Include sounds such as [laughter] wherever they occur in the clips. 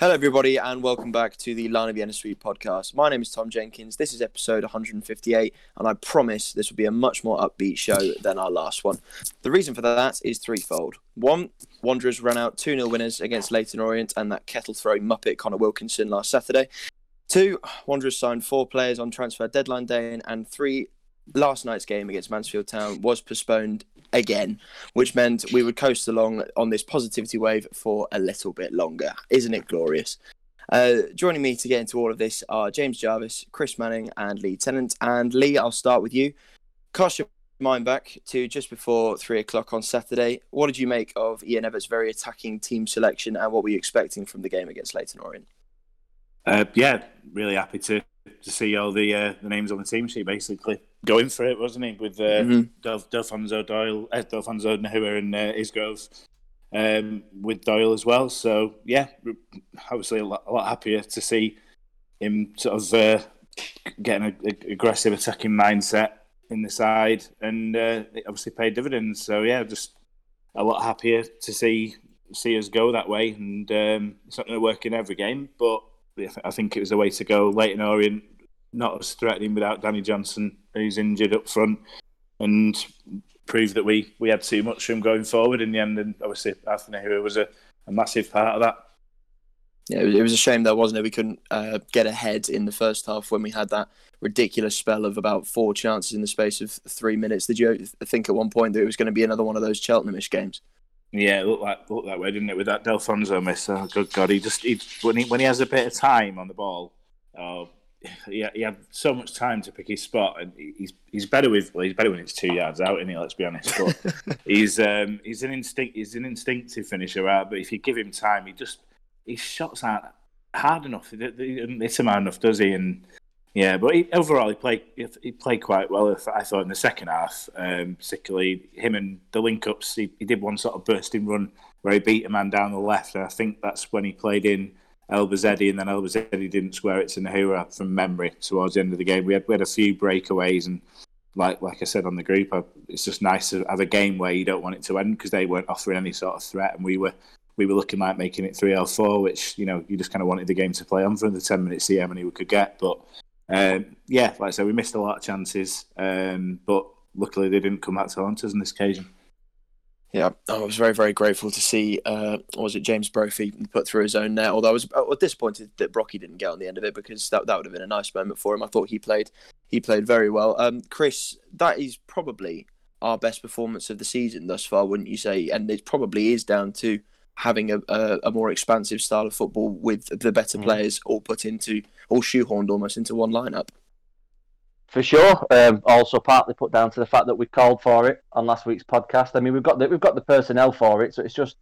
Hello, everybody, and welcome back to the Line of the Street podcast. My name is Tom Jenkins. This is episode 158, and I promise this will be a much more upbeat show than our last one. The reason for that is threefold. One, Wanderers ran out 2 0 winners against Leyton Orient and that kettle throwing muppet Conor Wilkinson last Saturday. Two, Wanderers signed four players on transfer deadline day, and three, last night's game against Mansfield Town was postponed again, which meant we would coast along on this positivity wave for a little bit longer. Isn't it glorious? Uh, joining me to get into all of this are James Jarvis, Chris Manning, and Lee Tennant. And Lee, I'll start with you. Cast your mind back to just before three o'clock on Saturday. What did you make of Ian Evatt's very attacking team selection, and what were you expecting from the game against Leyton Orient? Uh, yeah, really happy to to see all the uh, the names on the team sheet. Basically, going for it, wasn't he? With uh, mm-hmm. Del- Delfouneso Doyle, uh, Delfouneso Gnahoua, and uh, Isgrove um, with Doyle as well. So yeah, obviously a lot, a lot happier to see him sort of uh, getting an aggressive attacking mindset in the side, and uh, it obviously paid dividends. So yeah, just a lot happier to see see us go that way. And um, it's not going to work in every game, but I think it was the way to go. Leyton Orient not as threatening without Danny Johnson, who's injured up front, and proved that we, we had too much from going forward in the end. And obviously, Anthony who was a, a massive part of that. Yeah, it was a shame though, wasn't it? We couldn't uh, get ahead in the first half when we had that ridiculous spell of about four chances in the space of three minutes. Did you think at one point that it was going to be another one of those Cheltenhamish games? Yeah, it looked like looked that way, didn't it? With that Delfouneso miss, oh good God, he just he, when he when he has a bit of time on the ball, oh, he, he had so much time to pick his spot, and he's he's better with well, he's better when it's two yards out, isn't he? Let's be honest. But [laughs] he's um, he's an instinct he's an instinctive finisher, right? But if you give him time, he just his shots aren't hard enough. He doesn't hit him hard enough, does he? And yeah, but he, overall he played he played quite well. I thought in the second half, um, particularly him and the link ups. He, he, did one sort of bursting run where he beat a man down the left, and I think that's when he played in Elbouzedi, and then Elbouzedi didn't square it to Gnahoua from memory towards the end of the game. We had we had a few breakaways, and like like I said on the group, I, it's just nice to have a game where you don't want it to end because they weren't offering any sort of threat, and we were we were looking like making it three or four, which you know you just kind of wanted the game to play on for the ten minutes, see how many we could get, but um, yeah, like I said, we missed a lot of chances, um, but luckily they didn't come back to haunt us on this occasion. Yeah, I was very, very grateful to see, uh, was it James Brophy put through his own net? Although I was, I was disappointed that Brocky didn't get on the end of it because that, that would have been a nice moment for him. I thought he played he played very well. Um, Chris, that is probably our best performance of the season thus far, wouldn't you say? And it probably is down to having a, a, a, more expansive style of football with the better mm. players all put into all shoehorned almost into one lineup. For sure. Um, also partly put down to the fact that we called for it on last week's podcast. I mean, we've got the, we've got the personnel for it, so it's just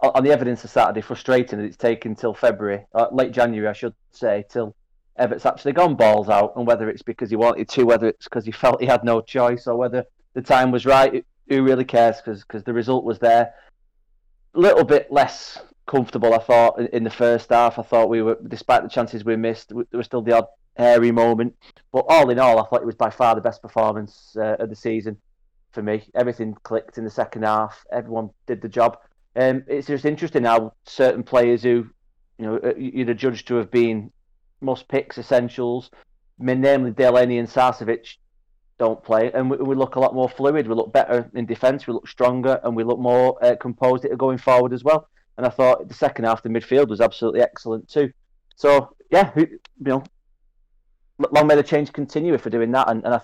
on the evidence of Saturday frustrating that it's taken till February, uh, late January, I should say, till Evatt's actually gone balls out, and whether it's because he wanted to, whether it's because he felt he had no choice, or whether the time was right. Who really cares? Because the result was there A little bit less comfortable, I thought, in the first half. I thought we were, despite the chances we missed, there was still the odd hairy moment. But all in all, I thought it was by far the best performance uh, of the season for me. Everything clicked in the second half. Everyone did the job. Um, it's just interesting how certain players who, you know, uh, you'd have judged to have been must picks, essentials, namely Delaney and Sarcevic, don't play, and we, we, look a lot more fluid. We look better in defence. We look stronger, and we look more uh, composed going forward as well. And I thought the second half, the midfield was absolutely excellent too. So yeah, you know, long may the change continue if we're doing that, and, and I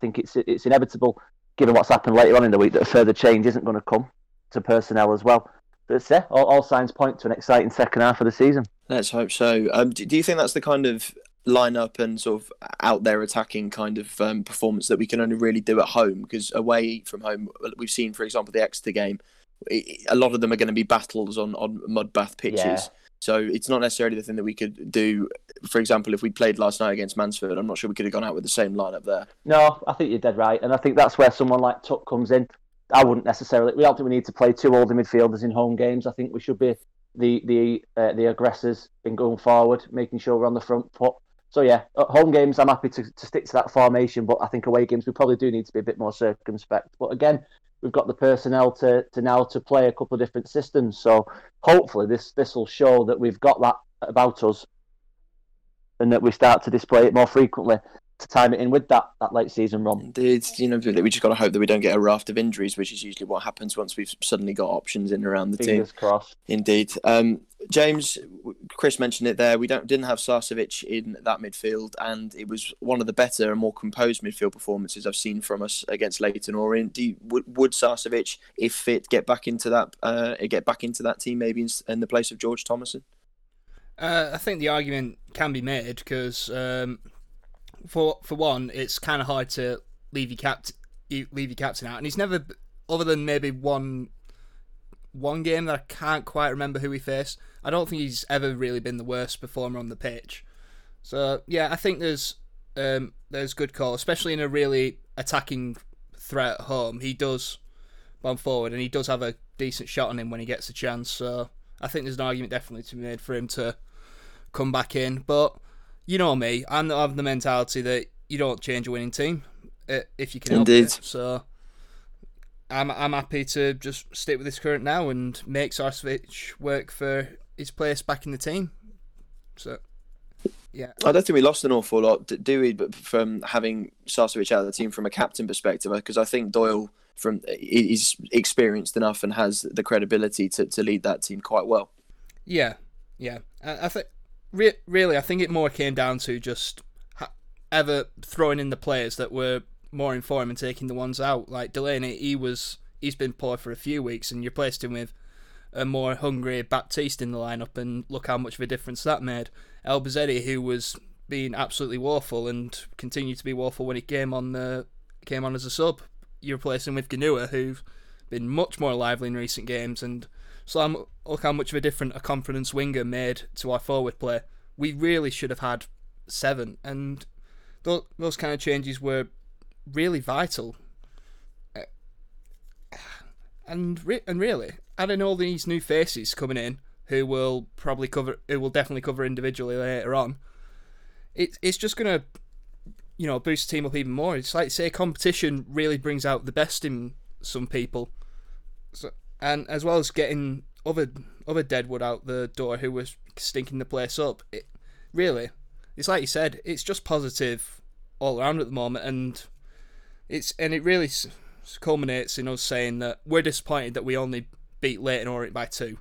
think it's it's inevitable, given what's happened later on in the week, that a further change isn't going to come to personnel as well. But yeah, all, all signs point to an exciting second half of the season. Let's hope so. Um, do, do you think that's the kind of lineup and sort of out there attacking kind of um, performance that we can only really do at home because away from home we've seen for example the Exeter game a lot of them are going to be battles on on mud bath pitches yeah. So it's not necessarily the thing that we could do. For example if we played last night against Mansfield I'm not sure we could have gone out with the same lineup there. No I think you're dead right and I think that's where someone like Tuck comes in. I wouldn't necessarily we don't think we need to play two older midfielders in home games. I think we should be the the uh, the aggressors in going forward making sure we're on the front foot. So yeah, at home games I'm happy to, to stick to that formation, but I think away games we probably do need to be a bit more circumspect. But again, we've got the personnel to, to now to play a couple of different systems. So hopefully this this will show that we've got that about us, and that we start to display it more frequently to time it in with that that late season run. Indeed, you know, we just got to hope that we don't get a raft of injuries, which is usually what happens once we've suddenly got options in around the Fingers team. crossed. Indeed, um, James, Chris mentioned it there. We don't didn't have Sarcevic in that midfield, and it was one of the better and more composed midfield performances I've seen from us against Leyton Orient. Do you, would, would Sarcevic, if fit, get back into that uh, get back into that team maybe in, in the place of George Thomason? Uh, I think the argument can be made because um, for for one, it's kind of hard to leave your cap leave your captain out, and he's never, other than maybe one one game that I can't quite remember who he faced. I don't think he's ever really been the worst performer on the pitch. So yeah, I think there's um, there's good call, especially in a really attacking threat at home. He does bomb forward, and he does have a decent shot on him when he gets a chance. So I think there's an argument definitely to be made for him to come back in. But you know me, I'm of the mentality that you don't change a winning team uh, if you can help Indeed. it. So I'm I'm happy to just stick with this current now and make Sarcevic work for his place back in the team. So yeah, I don't think we lost an awful lot, do we? But from having Sarcevic out of the team from a captain perspective, because I think Doyle from he's experienced enough and has the credibility to, to lead that team quite well. yeah, yeah. I, I think re- really, I think it more came down to just ha- ever throwing in the players that were more informed and taking the ones out. Like Delaney, he was he's been poor for a few weeks, and you replaced him with a more hungry Baptiste in the lineup, and look how much of a difference that made. Elbouzedi, who was being absolutely woeful and continued to be woeful when he came on the came on as a sub, you replace him with Gnahoua, who's been much more lively in recent games, and so I'm, look how much of a difference a confidence winger made to our forward play. We really should have had seven, and those, those kind of changes were really vital. Uh, And re- and really, adding all these new faces coming in, who will probably cover, who will definitely cover individually later on. It, it's just gonna, you know, boost the team up even more. It's like say competition really brings out the best in some people, so, and as well as getting other other Deadwood out the door who was stinking the place up. It really, it's like you said, it's just positive all around at the moment, and it's and it really culminates in us saying that we're disappointed that we only beat Leyton Orient by two.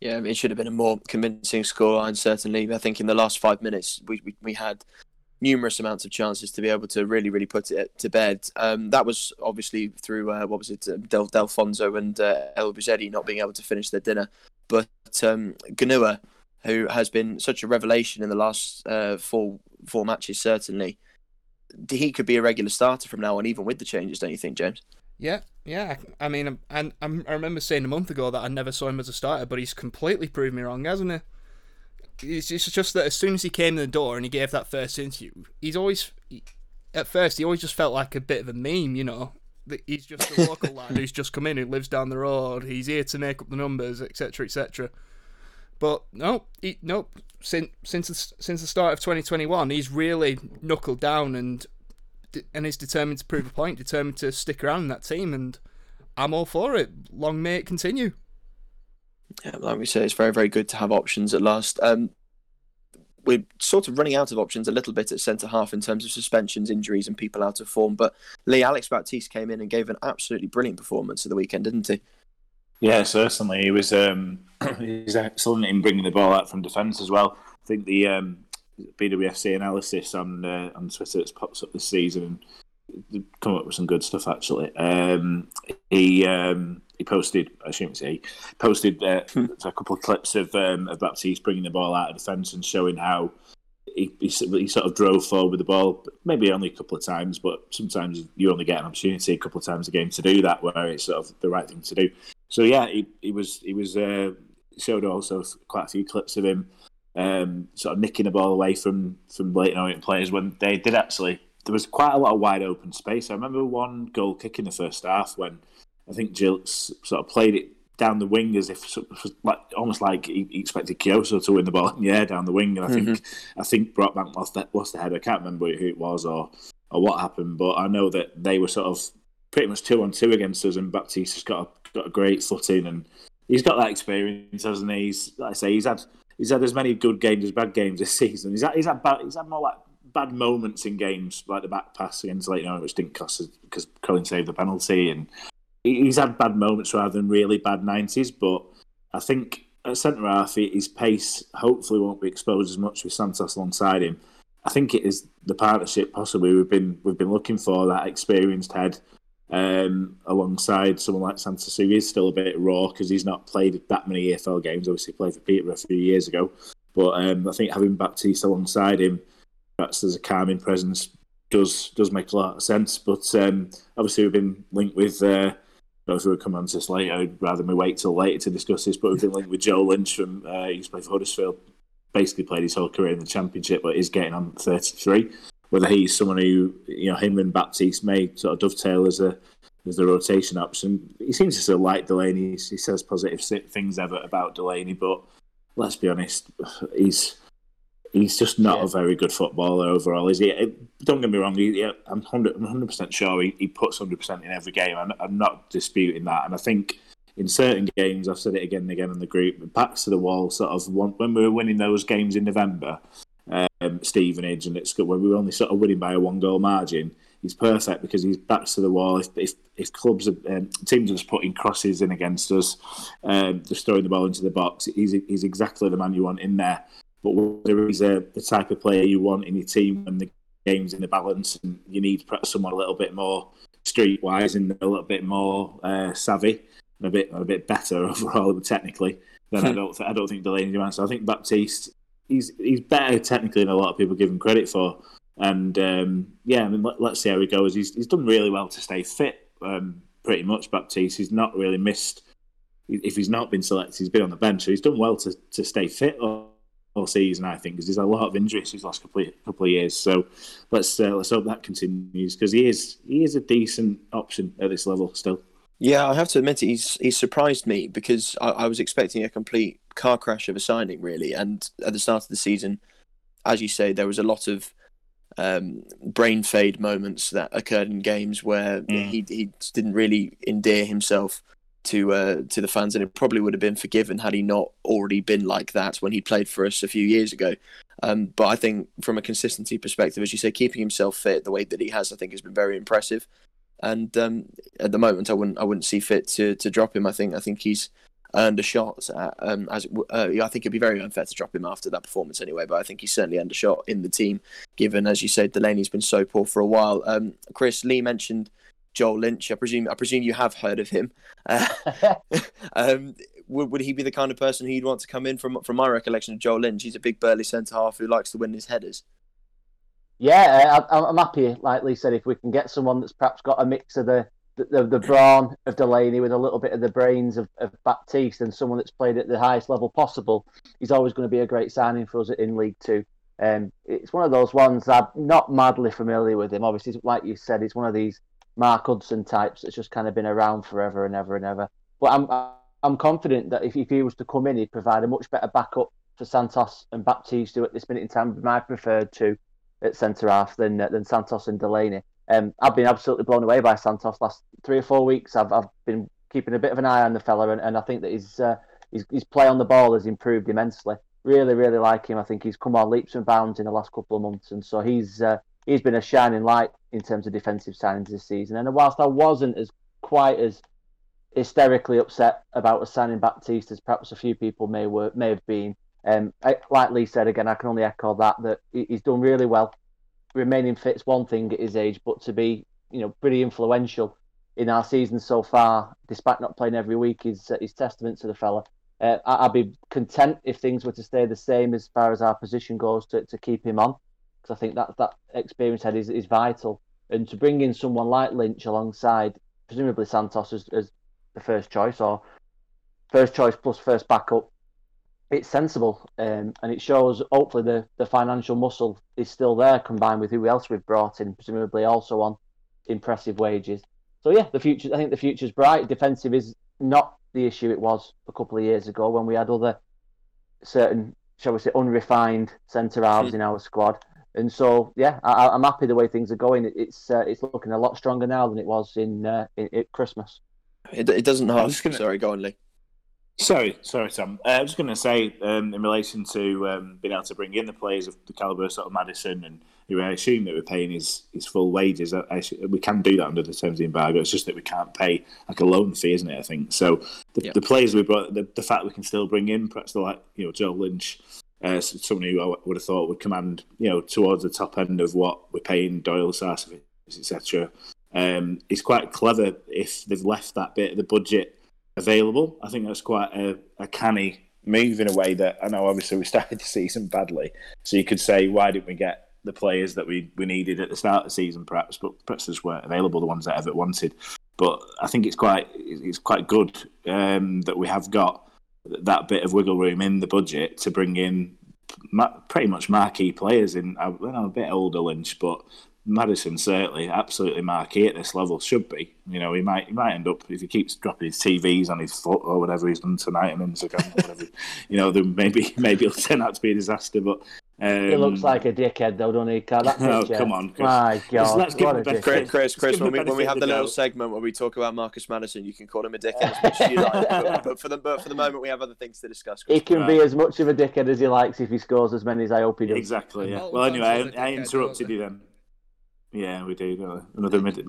Yeah, it should have been a more convincing scoreline. Certainly, I think in the last five minutes we we, we had numerous amounts of chances to be able to really really put it to bed. Um, that was obviously through uh, what was it, uh, Del Delfouneso and uh, Elbouzedi not being able to finish their dinner, but um, Gnahoua, who has been such a revelation in the last uh, four four matches, certainly he could be a regular starter from now on, even with the changes. Don't you think, James? Yeah, yeah. I mean, and I remember saying a month ago that I never saw him as a starter, but he's completely proved me wrong, hasn't he? It's just, that as soon as he came in the door and he gave that first interview, he's always, at first, he always just felt like a bit of a meme, you know. That He's just a local lad who's just come in, who lives down the road. He's here to make up the numbers, etc., etc. But no, he, no. Since since the, since the start of 2021, he's really knuckled down and and is determined to prove a point, determined to stick around in that team, and I'm all for it. Long may it continue. Yeah, like we say, it's very, very good to have options at last. Um, we're sort of running out of options a little bit at centre half in terms of suspensions, injuries, and people out of form. But Lee Alex Baptiste came in and gave an absolutely brilliant performance at the weekend, didn't he? Yeah, certainly. He was um, [clears throat] he's excellent in bringing the ball out from defence as well. I think the um, BWFC analysis on uh, on Twitter that's pops up this season come up with some good stuff actually. Um, he um, he posted, I shouldn't say, he posted uh, [laughs] a couple of clips of um, of Baptiste bringing the ball out of defence and showing how he, he, he sort of drove forward with the ball, maybe only a couple of times, but sometimes you only get an opportunity a couple of times a game to do that, where it's sort of the right thing to do. So yeah, he, he was he was uh, showed also quite a few clips of him um, sort of nicking the ball away from from late Orient players when they did actually. There was quite a lot of wide open space. I remember one goal kick in the first half when I think Gilks sort of played it down the wing as if like almost like he, expected Kioso to win the ball [laughs] in the air down the wing. And I think mm-hmm. I think Brockbank lost the, lost the head. I can't remember who it was or or what happened, but I know that they were sort of pretty much two on two against us, and Baptiste's got a, got a great footing and he's got that experience, hasn't he? He's, like I say, he's had he's had as many good games as bad games this [laughs] season. He's had he's had bad, he's had more like bad moments in games like the back pass against Leyton, which didn't cost us because Colin saved the penalty, and he's had bad moments rather than really bad nineties. But I think at centre half, his pace hopefully won't be exposed as much with Santos alongside him. I think it is the partnership possibly we've been we've been looking for that experienced head um, alongside someone like Santos, who is still a bit raw because he's not played that many EFL games. Obviously, played for Peterborough a few years ago, but um, I think having Baptiste alongside him, perhaps as a calming presence, does does make a lot of sense. But um, obviously, we've been linked with. Uh, those who will come on to this later, I'd rather we wait till later to discuss this. But we've been linked with Joe Lynch from uh, he for Huddersfield. Basically, played his whole career in the Championship, but is getting on 33 whether he's someone who you know him and Baptiste may sort of dovetail as a as the rotation option. He seems to still like Delaney. He says positive things ever about Delaney, but let's be honest, he's he's just not yeah. a very good footballer overall. Is he? Don't get me wrong. He, I'm hundred percent sure he, he puts hundred percent in every game. I'm, I'm not disputing that, and I think in certain games, I've said it again and again in the group, backs to the wall. Sort of when we were winning those games in November, um, Stevenage, and it's good when we were only sort of winning by a one goal margin. He's perfect because he's backs to the wall. If if, if clubs are, um, teams are just putting crosses in against us, um, just throwing the ball into the box, he's he's exactly the man you want in there. But whether he's a, the type of player you want in your team when the game's in the balance and you need perhaps someone a little bit more streetwise and a little bit more uh, savvy and a bit a bit better [laughs] overall technically, then I don't th- I don't think Delaney demands. So I think Baptiste he's he's better technically than a lot of people give him credit for. And um, yeah, I mean, let, us see how he goes. He's he's done really well to stay fit, um, pretty much. Baptiste, he's not really missed. If he's not been selected, he's been on the bench. So he's done well to, to stay fit all, season, I think, because there's a lot of injuries these last couple of, couple of years. So let's uh, let's hope that continues because he is he is a decent option at this level still. Yeah, I have to admit he's he's surprised me because I, I was expecting a complete car crash of a signing, really. And at the start of the season, as you say, there was a lot of um, brain fade moments that occurred in games where mm. he he didn't really endear himself to uh, to the fans, and it probably would have been forgiven had he not already been like that when he played for us a few years ago. Um, but I think from a consistency perspective, as you say, keeping himself fit the way that he has, I think has been very impressive. And um, at the moment, I wouldn't I wouldn't see fit to to drop him. I think I think he's earned a shot. At, um, as uh, I think it'd be very unfair to drop him after that performance anyway. But I think he's certainly earned a shot in the team, given as you said, Delaney's been so poor for a while. Um, Chris Lee mentioned Joel Lynch. I presume I presume you have heard of him. Uh, [laughs] [laughs] um, would, would he be the kind of person who you'd want to come in from from my recollection of Joel Lynch? He's a big burly centre half who likes to win his headers. Yeah, I, I'm happy. Like Lee said, if we can get someone that's perhaps got a mix of the the, the, brawn of Delaney with a little bit of the brains of, of Baptiste and someone that's played at the highest level possible, he's always going to be a great signing for us in League Two. Um, it's one of those ones I'm not madly familiar with him. Obviously, like you said, he's one of these Mark Hudson types that's just kind of been around forever and ever and ever. But I'm I'm confident that if, if he was to come in, he'd provide a much better backup for Santos and Baptiste, at this minute in time my preferred two at centre half than than Santos and Delaney. Um, I've been absolutely blown away by Santos last three or four weeks. I've I've been keeping a bit of an eye on the fella, and, and I think that his, uh, his his play on the ball has improved immensely. Really, really like him. I think he's come on leaps and bounds in the last couple of months, and so he's uh, he's been a shining light in terms of defensive signings this season. And whilst I wasn't as quite as hysterically upset about us signing Baptiste as perhaps a few people may were may have been, um, I, like Lee said again, I can only echo that that he's done really well remaining fit's one thing at his age, but to be you know pretty influential in our season so far, despite not playing every week, is is testament to the fella. Uh, I'd be content if things were to stay the same as far as our position goes to, to keep him on, because I think that that experience head is, is vital. And to bring in someone like Lynch alongside, presumably Santos as, as the first choice or first choice plus first backup, it's sensible um, and it shows hopefully the, the financial muscle is still there combined with who else we've brought in presumably also on impressive wages so yeah the future i think the future's bright defensive is not the issue it was a couple of years ago when we had other certain, shall we say, unrefined centre halves in our squad. And so, yeah, I, I'm happy the way things are going. It's uh, it's looking a lot stronger now than it was in uh, in, in Christmas. It, it doesn't I'm have. gonna- Sorry, go on, Lee. Sorry, sorry, Tom. Uh, I was going to say, um, in relation to um, being able to bring in the players of the calibre of sort of Maddison and who I assume that we're paying his, his full wages, I, I, we can do that under the terms of the embargo. It's just that we can't pay like a loan fee, isn't it? I think so. The, Yeah. the players we brought, the, the fact we can still bring in, perhaps the like you know Joe Lynch, uh, someone who I would have thought would command you know towards the top end of what we're paying Doyle, Sarcevic, etc. Um, it's quite clever if they've left that bit of the budget available. I think that's quite a, a canny move in a way that I know obviously we [laughs] started the season badly. So you could say, why didn't we get the players that we, we needed at the start of the season perhaps, but perhaps just weren't available, the ones that Evatt wanted. But I think it's quite it's quite good um, that we have got that bit of wiggle room in the budget to bring in ma- pretty much marquee players in. I, am a bit older Lynch, but Maddison certainly absolutely marquee at this level should be. You know, he might he might end up if he keeps dropping his TVs on his foot or whatever he's done tonight on Instagram, or whatever. [laughs] You know, then maybe maybe it'll turn out to be a disaster. But um, He looks like a dickhead, though, doesn't he? Carl? That [laughs] Oh, come on, Chris. My God, let's give what him a dickhead. Chris, Chris, Chris when, we, when we have the the little doubt. segment where we talk about Marcus Maddison, you can call him a dickhead as much as you like. But, [laughs] but for the but for the moment, we have other things to discuss. He Chris. can be as much of a dickhead as he likes if he scores as many as I hope he does. Exactly. Yeah. Well, anyway, I, love a I, I dickhead, interrupted you then. Yeah, we do. Another mid,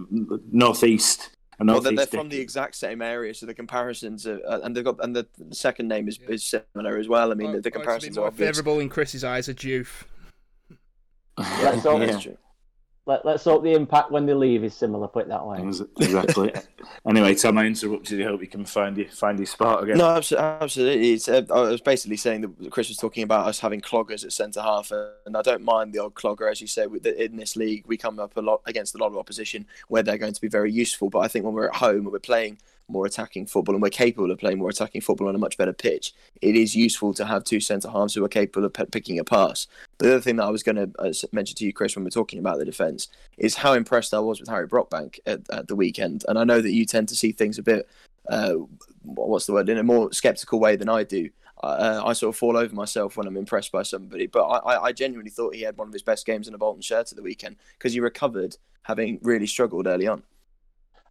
northeast. A Well, they're, they're from the exact same area, so the comparisons are, uh, and they've got and the, the second name is, Yeah. is similar as well. I mean, Or- the, or the to be comparisons are more obvious. favourable in Chris's eyes, a Juve. Let's hope- Yeah. True. [laughs] Let, let's hope the impact when they leave is similar. Put it that way. Exactly. [laughs] anyway, Tom, I interrupted you. Hope you can find you find your spot again. No, absolutely. It's, uh, I was basically saying that Chris was talking about us having cloggers at centre half, and I don't mind the odd clogger, as you say. In this league, we come up a lot against a lot of opposition where they're going to be very useful. But I think when we're at home and we're playing more attacking football and we're capable of playing more attacking football on a much better pitch, it is useful to have two centre halves who are capable of p- picking a pass. The other thing that I was going to uh, mention to you, Chris, when we're talking about the defence, is how impressed I was with Harry Brockbank at, at the weekend. And I know that you tend to see things a bit uh, what's the word in a more skeptical way than I do. Uh, I sort of fall over myself when I'm impressed by somebody, but I- I genuinely thought he had one of his best games in a Bolton shirt at the weekend because he recovered, having really struggled early on.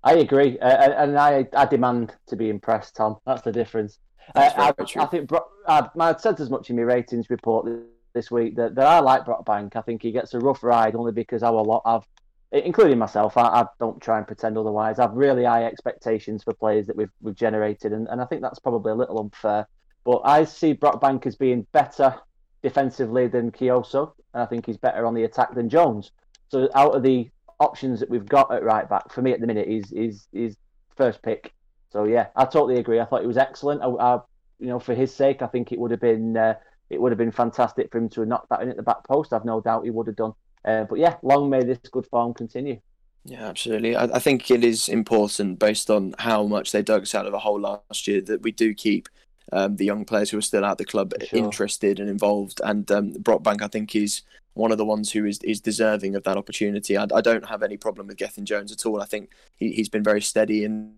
I agree, uh, and and I, I demand to be impressed, Tom. That's the difference. That's Uh, I. I think Bro- I, I said as much in my ratings report this week that, that I like Brockbank. I think he gets a rough ride only because our lot have, including myself, I, I don't try and pretend otherwise. I've really high expectations for players that we've we've generated, and, and I think that's probably a little unfair. But I see Brockbank as being better defensively than Kioso, and I think he's better on the attack than Jones. So out of the options that we've got at right back, for me at the minute, is is is first pick. So yeah, I totally agree. I thought he was excellent. I, I you know, for his sake, I think it would have been uh, it would have been fantastic for him to have knocked that in at the back post. I've no doubt he would have done. Uh, but yeah, long may this good form continue. Yeah, absolutely. I, I think it is important, based on how much they dug us out of a hole last year, that we do keep um, the young players who are still at the club sure. interested and involved. And um, Brockbank, I think, is one of the ones who is, is deserving of that opportunity. I, I don't have any problem with Gethin Jones at all. I think he, he's been very steady and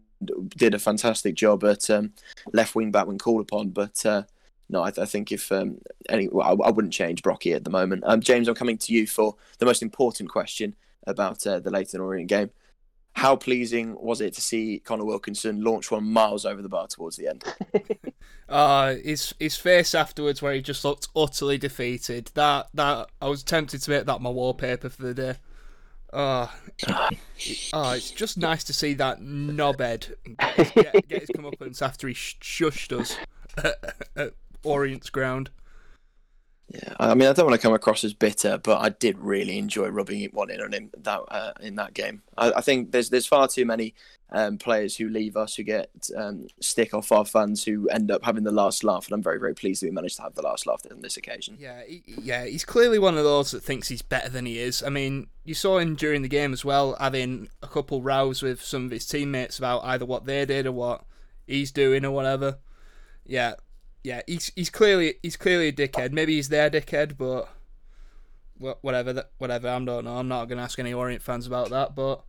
did a fantastic job at um, left wing back when called upon. But uh, no, I, I think if um, any, well, I, I wouldn't change Brocky at the moment. Um, James, I'm coming to you for the most important question about uh, the Leyton Orient game. How pleasing was it to see Conor Wilkinson launch one miles over the bar towards the end? [laughs] Uh, his his face afterwards, where he just looked utterly defeated. That that I was tempted to make that my wallpaper for the day. Oh, oh [sighs] it's just nice to see that knobhead get, get, get his comeuppance after he shushed us [laughs] at, at Orient's ground. Yeah, I mean, I don't want to come across as bitter, but I did really enjoy rubbing it one in on him that uh, in that game. I, I think there's there's far too many um, players who leave us who get um, stick off our fans who end up having the last laugh, and I'm very very pleased that we managed to have the last laugh on this occasion. Yeah, he, yeah, he's clearly one of those that thinks he's better than he is. I mean, you saw him during the game as well, having a couple rows with some of his teammates about either what they did or what he's doing or whatever. Yeah, yeah, he's he's clearly he's clearly a dickhead. Maybe he's their dickhead, but whatever, whatever. I don't know. I'm not gonna ask any Orient fans about that, but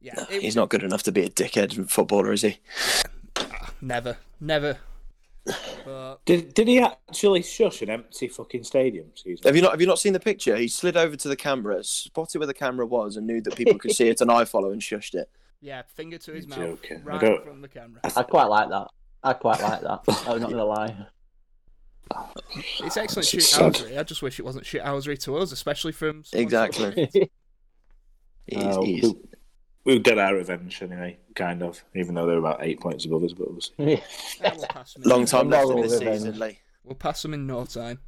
yeah, it- He's not good enough to be a dickhead footballer, is he? Ah, never, never. But Did, did he actually shush an empty fucking stadium? Excuse me. Have you not have you not seen the picture? He slid over to the camera, spotted where the camera was, and knew that people could see it and [laughs] eye follow and shushed it. yeah, finger to his You're mouth, joking. Right from the camera. I quite like that. I quite like that. I'm not gonna lie. It's excellent It's shithousery. I just wish it wasn't shithousery to us, especially from someone Exactly. He's, Uh, he's, we'll, we'll get our revenge anyway, kind of. Even though they're about eight points above us, but we'll see. Yeah, we'll pass them in. long time left in the revenge. season, Lee. We'll pass them in no time.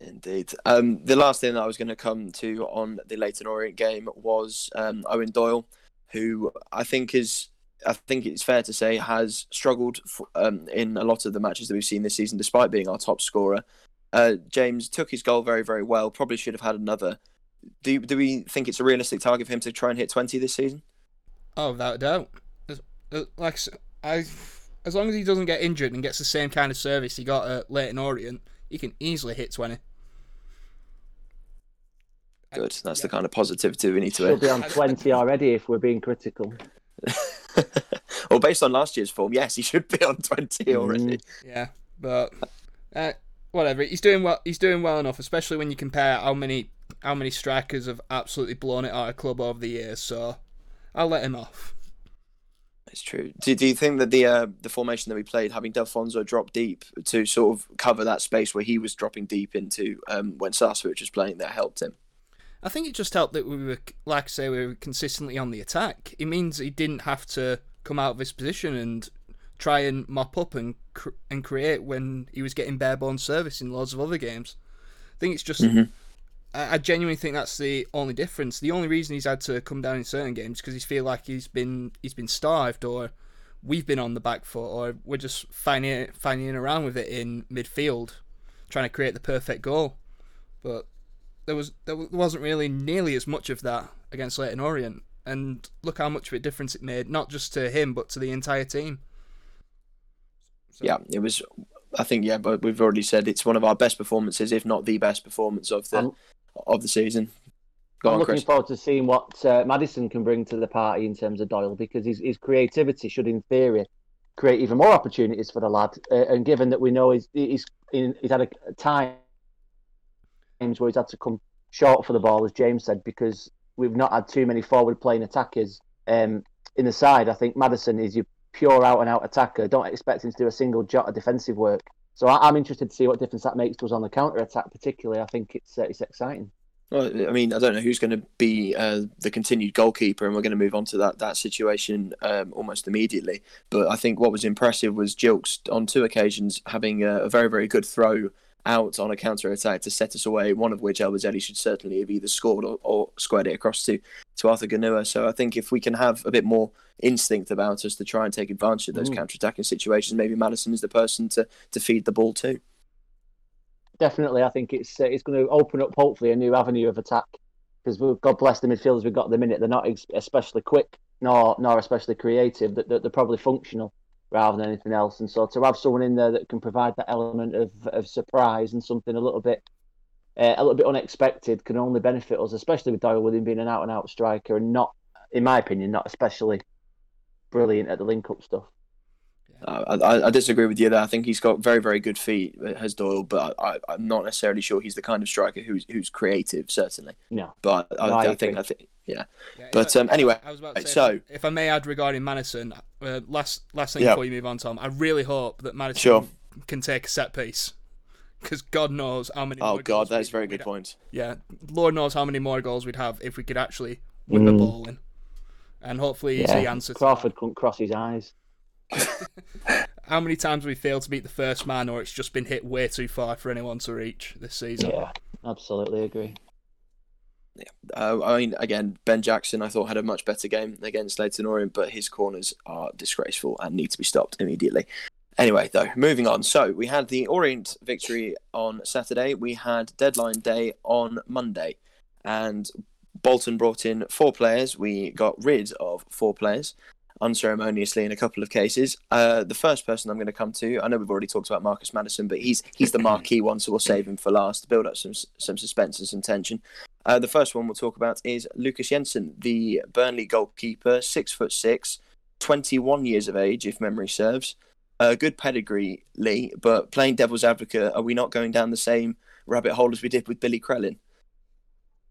Indeed. Um, the last thing that I was going to come to on the Leyton Orient game was um, Eoin Doyle, who I think is, I think it's fair to say, has struggled f um, in a lot of the matches that we've seen this season, despite being our top scorer. Uh, James took his goal very, very well. Probably should have had another. Do do we think it's a realistic target for him to try and hit twenty this season? Oh, without a doubt. As, uh, like I s- I, as long as he doesn't get injured and gets the same kind of service he got at Leyton Orient, he can easily hit twenty. Good. That's the kind of positivity we need to She'll be on 20 already if we're being critical. [laughs] [laughs] well, based on last year's form, yes, he should be on twenty already. Yeah, but uh, whatever. He's doing well. He's doing well enough, especially when you compare how many how many strikers have absolutely blown it out of club over the years. So I'll let him off. It's true. Do, do you think that the uh, the formation that we played, having Delfouneso drop deep to sort of cover that space where he was dropping deep into um, when Sarcevic was playing, that helped him? I think it just helped that we were, like I say, we were consistently on the attack. It means he didn't have to come out of his position and try and mop up and cr- and create when he was getting bare bones service in loads of other games. I think it's just. Mhm. I, I genuinely think that's the only difference. The only reason he's had to come down in certain games because he feel like he's been he's been starved or we've been on the back foot or we're just finding finding around with it in midfield, trying to create the perfect goal. But there was there wasn't really nearly as much of that against Leyton Orient, and look how much of a difference it made, not just to him but to the entire team. So- Yeah, it was. I think yeah, but we've already said it's one of our best performances, if not the best performance of the Um, of the season. Go I'm on, looking Chris. forward to seeing what uh, Maddison can bring to the party in terms of Doyle because his, his creativity should, in theory, create even more opportunities for the lad. Uh, and given that we know he's he's, in, he's had a, a time times where he's had to come short for the ball, as James said, because we've not had too many forward playing attackers um, in the side. I think Maddison is your pure out and out attacker. Don't expect him to do a single jot of defensive work. So I, I'm interested to see what difference that makes to us on the counter attack, particularly. I think it's uh, it's exciting. Well, I mean, I don't know who's going to be uh, the continued goalkeeper, and we're going to move on to that that situation um, almost immediately. But I think what was impressive was Gilks on two occasions having a, a very very good throw out on a counter attack to set us away. One of which Elbouzedi should certainly have either scored or, or squared it across to to Arthur Gnahoua. So I think if we can have a bit more instinct about us to try and take advantage of those Mm. counter attacking situations, maybe Maddison is the person to to feed the ball to. definitely, I think it's uh, it's going to open up hopefully a new avenue of attack because God bless the midfielders we've got at the minute. They're not ex- especially quick nor nor especially creative. That they're, they're probably functional rather than anything else. And so to have someone in there that can provide that element of, of surprise and something a little bit uh, a little bit unexpected can only benefit us, especially with Doyle with him being an out and out striker and not, in my opinion, not especially brilliant at the link up stuff. Uh, I, I disagree with you there. I think he's got very, very good feet, uh, has Doyle, but I, I'm not necessarily sure he's the kind of striker who's who's creative, certainly. No. But I, No, I I, think. I think yeah. Yeah, But I- um, anyway, I was about to say, so- if, I, if I may add regarding Maddison, uh, last last thing Yeah. before you move on, Tom, I really hope that Maddison Sure. can take a set piece because God knows how many. Oh more God, goals that's a very we'd good ha- point. Yeah, Lord knows how many more goals we'd have if we could actually whip the Mm. ball in, and hopefully he's the Yeah, answer. To Crawford couldn't cross his eyes. [laughs] How many times have we failed to beat the first man, or it's just been hit way too far for anyone to reach this season? Yeah, absolutely agree. Uh, I mean, again, Ben Jackson, I thought had a much better game against Leyton Orient, but his corners are disgraceful and need to be stopped immediately. Anyway, though, moving on. So we had the Orient victory on Saturday. We had deadline day on Monday, and Bolton brought in four players. We got rid of four players unceremoniously in a couple of cases. Uh, the first person I'm going to come to, I know we've already talked about Marcus Maddison, but he's he's the marquee one, so we'll save him for last to build up some some suspense and some tension. Uh, the first one we'll talk about is Lukas Jensen, the Burnley goalkeeper, six foot six, 21 years of age, if memory serves. a good pedigree, Lee. But playing devil's advocate, are we not going down the same rabbit hole as we did with Billy Crellin?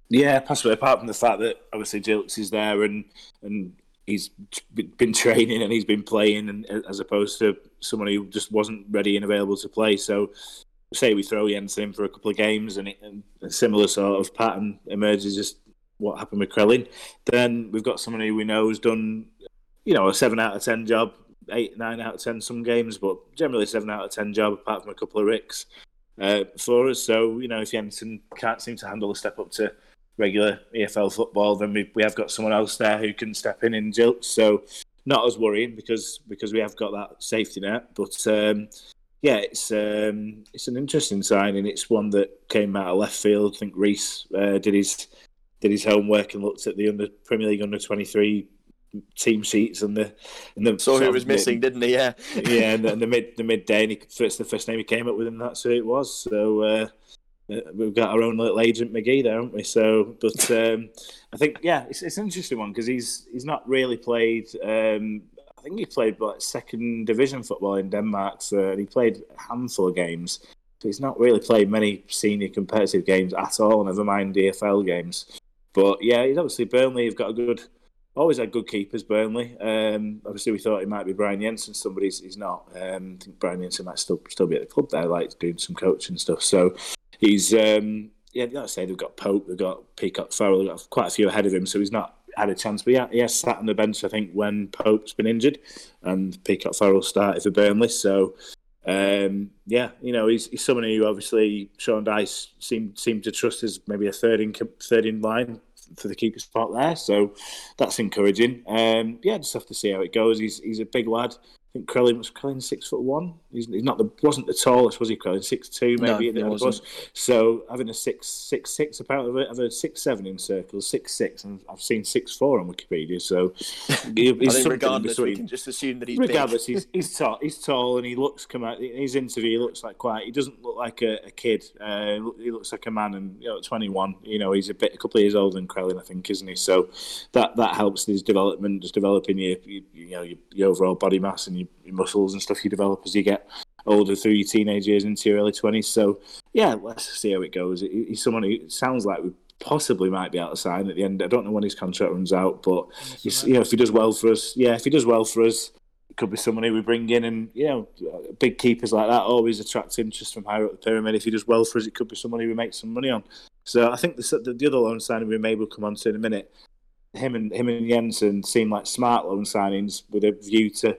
Yeah, possibly. Apart from the fact that obviously Jilks is there and and he's been training and he's been playing, and as opposed to someone who just wasn't ready and available to play. So, say we throw Jensen in for a couple of games, and, it, and a similar sort of pattern emerges just what happened with Crellin, then we've got someone who we know has done, you know, a seven out of ten job, eight, nine out of ten some games, but generally seven out of ten job, apart from a couple of ricks uh, for us. So, you know, if Jensen can't seem to handle a step up to regular EFL football, then we, we have got someone else there who can step in and jilt. So not as worrying because because we have got that safety net. But um, yeah, it's um, it's an interesting signing. It's one that came out of left field. I think Reese uh, did his did his homework and looked at the under Premier League under twenty three team sheets and the and the saw who was mid, missing, didn't he? Yeah, yeah, and the, and the mid the midday, and he, first the first name he came up with, and that's who it was. So uh, we've got our own little agent McGee there, haven't we? So, but [laughs] um, I think yeah, it's, it's an interesting one because he's he's not really played. Um, I think he played like second division football in Denmark, so he played a handful of games. So he's not really played many senior competitive games at all. Never mind EFL games. But yeah, he's obviously Burnley. Have got a good, always had good keepers. Burnley. Um, obviously, we thought it might be Brian Jensen. Somebody he's, he's not. Um, I think Brian Jensen might still still be at the club there, like doing some coaching stuff. So he's um, yeah, like I say, they've got Pope, they've got Peacock Farrell, they've got quite a few ahead of him, so he's not had a chance. But yeah, he has sat on the bench, I think, when Pope's been injured, and Peacock Farrell started for Burnley. So um, yeah, you know, he's, he's someone who obviously Sean Dyche seemed seemed to trust as maybe a third in third in line for the keeper spot there. So that's encouraging. Um, yeah, just have to see how it goes. He's he's a big lad. I think Crellin was Crellin six foot one. He's, he's not the wasn't the tallest, was he? Crellin six two maybe. No, was. So having a six six six apparently I've heard six seven in circles, six six, and I've seen six four on Wikipedia. So [laughs] he's regardless, we can just assume that he's regardless. Big. he's [laughs] he's tall. He's tall, and he looks come out in his interview. He looks like quite. He doesn't look like a, a kid. Uh, he looks like a man, and you know, twenty one. You know, he's a bit a couple of years older than Crellin, I think, isn't he? So that that helps his development, just developing your, you, you know your, your overall body mass and your, your muscles and stuff you develop as you get older through your teenage years into your early 20s. So, yeah, let's see how it goes. He's someone who sounds like we possibly might be out of sign at the end. I don't know when his contract runs out, but you know, if he does well for us, yeah, if he does well for us, it could be someone who we bring in, and you know, big keepers like that always attract interest from higher up the pyramid. If he does well for us, it could be someone who we make some money on. So I think the, the, the other loan signing we may will come on to in a minute. Him and him and Jensen seem like smart loan signings with a view to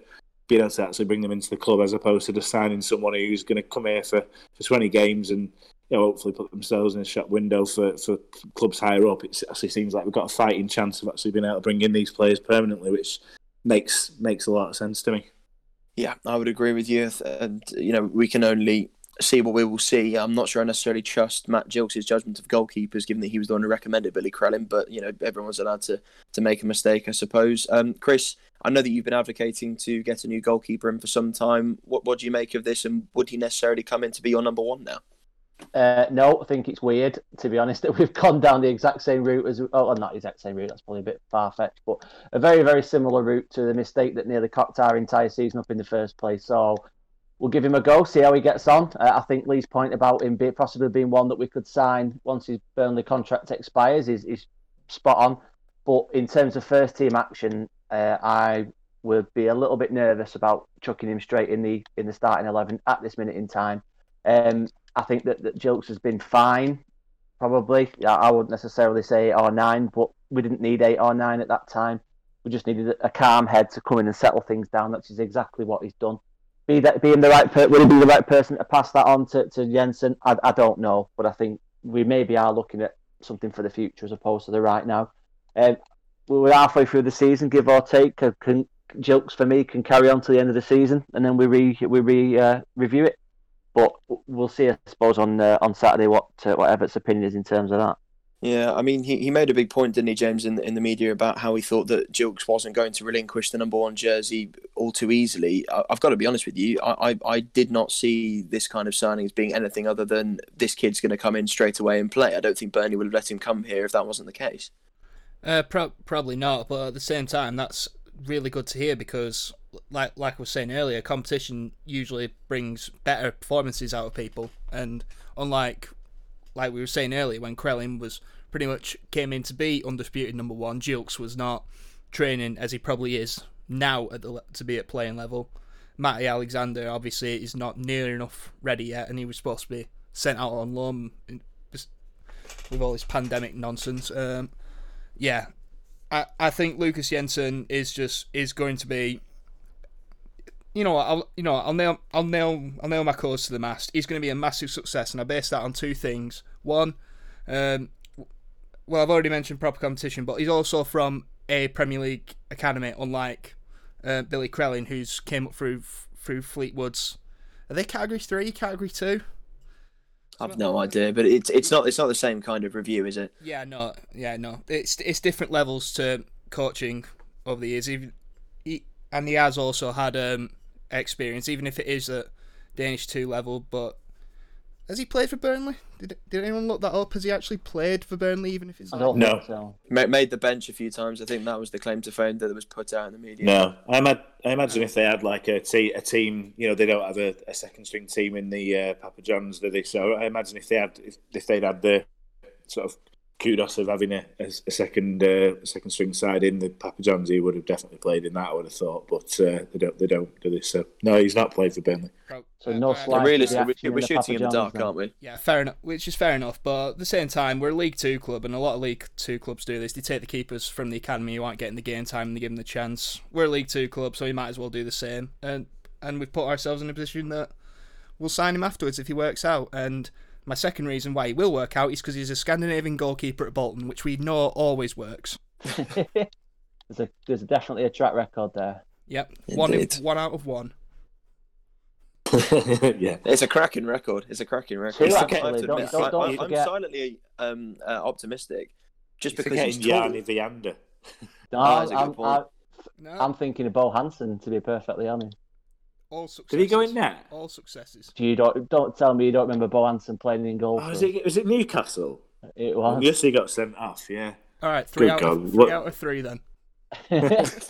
being able to actually bring them into the club as opposed to just signing someone who's going to come here for, for 20 games and you know, hopefully put themselves in a shop window for, for clubs higher up. It actually seems like we've got a fighting chance of actually being able to bring in these players permanently, which makes makes a lot of sense to me. Yeah, I would agree with you. And, you know, we can only see what we will see. I'm not sure I necessarily trust Matt Gilks' judgment of goalkeepers, given that he was the one who recommended Billy Crellin. But you know, everyone's allowed to to make a mistake, I suppose. Um, Chris, I know that you've been advocating to get a new goalkeeper in for some time. What what do you make of this, and would he necessarily come in to be your number one now? Uh, no, I think it's weird to be honest [laughs] that we've gone down the exact same route as oh, not the exact same route. That's probably a bit far fetched, but a very very similar route to the mistake that nearly cocked our entire season up in the first place. So we'll give him a go, see how he gets on. Uh, I think Lee's point about him be, possibly being one that we could sign once his Burnley contract expires is, is spot on. But in terms of first team action, uh, I would be a little bit nervous about chucking him straight in the in the starting eleven at this minute in time. Um, I think that, that Gilks has been fine, probably. I wouldn't necessarily say eight or nine, but we didn't need eight or nine at that time. We just needed a calm head to come in and settle things down, is exactly what he's done be that being the right per- will he be the right person to pass that on to, to Jensen? I, I don't know, but I think we maybe are looking at something for the future as opposed to the right now. Um, we're halfway through the season, give or take. Can, Gilks for me can carry on to the end of the season, and then we re we re uh, review it. But we'll see, I suppose, on uh, on Saturday what uh, what Evatt's opinion is in terms of that. Yeah, I mean, he, he made a big point, didn't he, James, in in the media about how he thought that Gilks wasn't going to relinquish the number one jersey all too easily. I, have got to be honest with you, I, I, I, did not see this kind of signing as being anything other than this kid's going to come in straight away and play. I don't think Burnley would have let him come here if that wasn't the case. Uh, pro- probably not, but at the same time, that's really good to hear because like like I was saying earlier, competition usually brings better performances out of people, and unlike like we were saying earlier, when Crellin was pretty much came in to be undisputed number one, Gilks was not training as he probably is now at the to be at playing level. Matty Alexander obviously is not near enough ready yet, and he was supposed to be sent out on loan with all this pandemic nonsense. Um, yeah, I I think Lukas Jensen is just is going to be. You know, I'll you know I'll nail I'll nail I'll nail my cause to the mast. He's going to be a massive success, and I base that on two things. One, um, well, I've already mentioned proper competition, but he's also from a Premier League academy, unlike uh, Billy Crellin, who's came up through through Fleetwood's. Are they category three, category two? I've no idea, but it's it's not it's not the same kind of review, is it? Yeah, no, yeah, no. It's it's different levels to coaching over the years. Even he, and he has also had um, experience, even if it is at Danish two level. But has he played for Burnley? Did, did anyone look that up? Has he actually played for Burnley, even if it's I don't No. so. Ma- Made the bench a few times. I think that was the claim to fame that was put out in the media. No, I, ima- I imagine if they had like a, te- a team, you know, they don't have a, a second string team in the uh, Papa Johns, do they? So I imagine if they had, if, if they'd had the sort of kudos of having a, a, a second uh, second string side in the Papa Johns, he would have definitely played in that. I would have thought, but uh, they don't, they don't do this. So no, he's not played for Burnley. Pro- So uh, no uh, slight- And realistically, we're, we're in the shooting in the dark, John's aren't we? Yeah, fair enough. Which is fair enough, but at the same time, we're a League Two club, and a lot of League Two clubs do this. They take the keepers from the academy who aren't getting the game time, and they give them the chance. We're a League Two club, so we might as well do the same. And and we've put ourselves in a position that we'll sign him afterwards if he works out. And my second reason why he will work out is because he's a Scandinavian goalkeeper at Bolton, which we know always works. [laughs] there's a there's definitely a track record there. Yep, one in, one out of one. [laughs] yeah, It's a cracking record. It's a cracking record. Two, I actually. have to Don't- admit, don't- I- don't I- I'm forget- silently um, uh, optimistic, just You're because he's forgetting tall. Jani Viander. No, Ah, that's a good I'm. I'm, No, I'm thinking of Bo Hansen to be perfectly honest. All successes. Did he go in net? All successes. You don't don't tell me you don't remember Bo Hansen playing in goal. Oh, was it was it Newcastle? It was. Yes, he got sent off. Yeah. All right, three Good out God, of three what- out of three then. [laughs]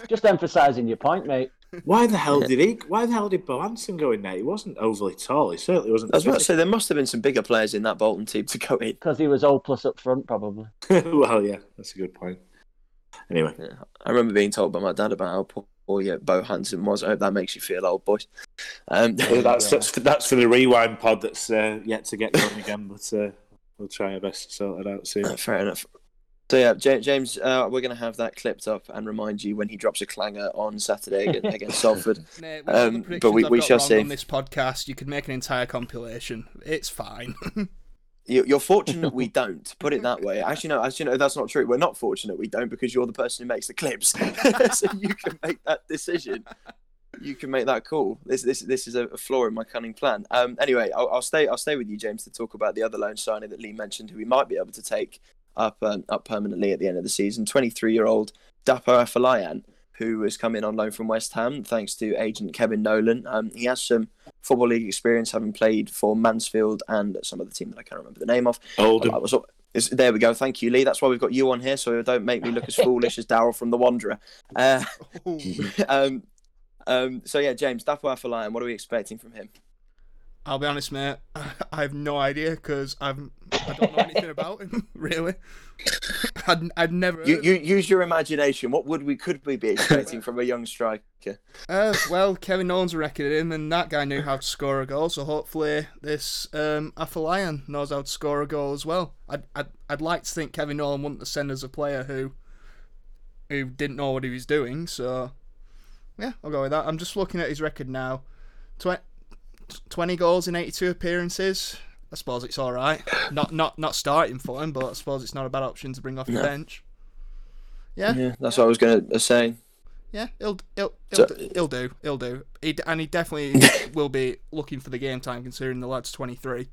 Just emphasising your point, mate. Why the hell [laughs] did he? Why the hell did Bo Hansen go in there? He wasn't overly tall. He certainly wasn't. I was about to say there must have been some bigger players in that Bolton team to go in. Because he was all plus up front, probably. [laughs] well, yeah, that's a good point. Anyway, Yeah. I remember being told by my dad about how poor, poor yeah, Bo Hansen was. I hope that makes you feel old, boys. Um, well, [laughs] that's, Yeah. that's that's for the rewind pod that's uh, yet to get going again, but uh, we'll try our best to sort it out soon. Uh, Fair enough. So yeah, Ja- James, uh, we're going to have that clipped up and remind you when he drops a clanger on Saturday ag- [laughs] against Salford. Mate, with all the Um, but we- we shall see. On this podcast, you could make an entire compilation. It's fine. [laughs] You- You're fortunate we [laughs] don't. Put it that way. Actually, no. Actually, no. That's not true. We're not fortunate we don't because you're the person who makes the clips, [laughs] so you can make that decision. You can make that call. This this this is a flaw in my cunning plan. Um. Anyway, I'll, I'll stay. I'll stay with you, James, to talk about the other loan signing that Lee mentioned, who we might be able to take up um, up permanently at the end of the season. 23 year old Dapo Afolayan, who has come in on loan from West Ham thanks to agent Kevin Nolan. Um, he has some football league experience, having played for Mansfield and some other team that I can't remember the name of. Oldham. I was, is, there we go. Thank you, Lee. That's why we've got you on here, so don't make me look as [laughs] foolish as Daryl from The Wanderer. Uh, [laughs] [laughs] um, um, so yeah, James, Dapo Afolayan, what are we expecting from him? I'll be honest, mate. [laughs] I have no idea because I've I don't know anything about him [laughs] really. I'd, I'd never. You, you use your imagination. What would we could we be [laughs] expecting from a young striker? Uh, well, Kevin Nolan's a record him, and that guy knew how to score a goal. So hopefully, this um, Afolayan knows how to score a goal as well. I'd, I'd, I'd like to think Kevin Nolan wouldn't send us a player who who didn't know what he was doing. So yeah, I'll go with that. I'm just looking at his record now. Tw- 20 goals in 82 appearances. I suppose it's all right. Not not not starting for him, but I suppose it's not a bad option to bring off the No. bench. Yeah, Yeah, that's what I was going to uh, say. yeah, he'll he'll he'll, So- do, he'll do he'll do. He, and he definitely [laughs] will be looking for the game time, considering the lad's twenty three.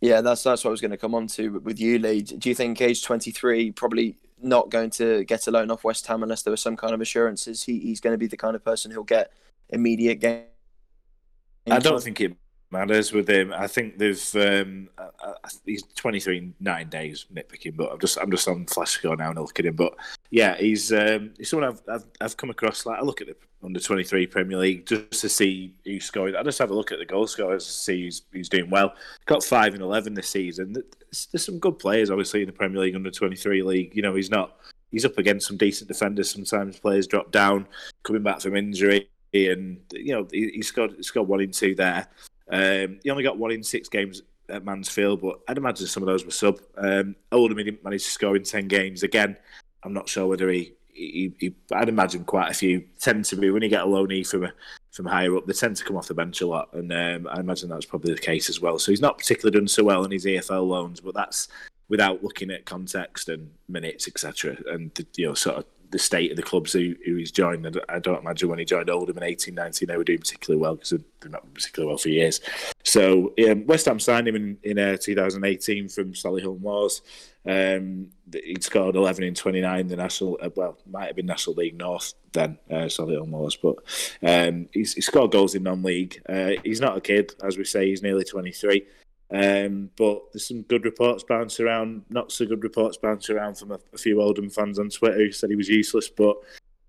Yeah, that's that's what I was going to come on to with you, Lee. Do you think age 23 probably not going to get a loan off West Ham unless there was some kind of assurances he, he's going to be the kind of person who'll get immediate game? I don't think it matters with him. I think they've um, he's 23 in nine days nitpicking, but I'm just I'm just on flash score now and I look at him. But yeah, he's um, he's someone I've, I've, I've come across. Like I look at the under 23 Premier League just to see who's scoring. I just have a look at the goal scorers to see who's, who's doing well. Got five and 11 this season. There's, there's some good players obviously in the Premier League under 23 league. You know, he's not he's up against some decent defenders. Sometimes players drop down, coming back from injury, and you know he, has got he's got one in two there. Um, he only got one in six games at Mansfield, but I'd imagine some of those were sub. Um, Oldham he didn't manage to score in ten games. Again, I'm not sure whether he, he, he, I'd imagine quite a few tend to be when you get a loanee from a, from higher up, they tend to come off the bench a lot, and um, I imagine that's probably the case as well. So he's not particularly done so well in his EFL loans, but that's without looking at context and minutes, etc., and you know sort of the state of the clubs who, who he's joined. I don't imagine when he joined Oldham in eighteen nineteen they were doing particularly well because they've not particularly well for years. So um, West Ham signed him in, in uh, 2018 from Solihull Moors. Um, he'd scored 11 in 29 the national, uh, well, might have been National League North then, uh, Solihull Moors, but um, he scored goals in non-league. Uh, he's not a kid, as we say, he's nearly 23. Um, but there's some good reports bounce around, not so good reports bounce around from a, a few Oldham fans on Twitter who said he was useless. But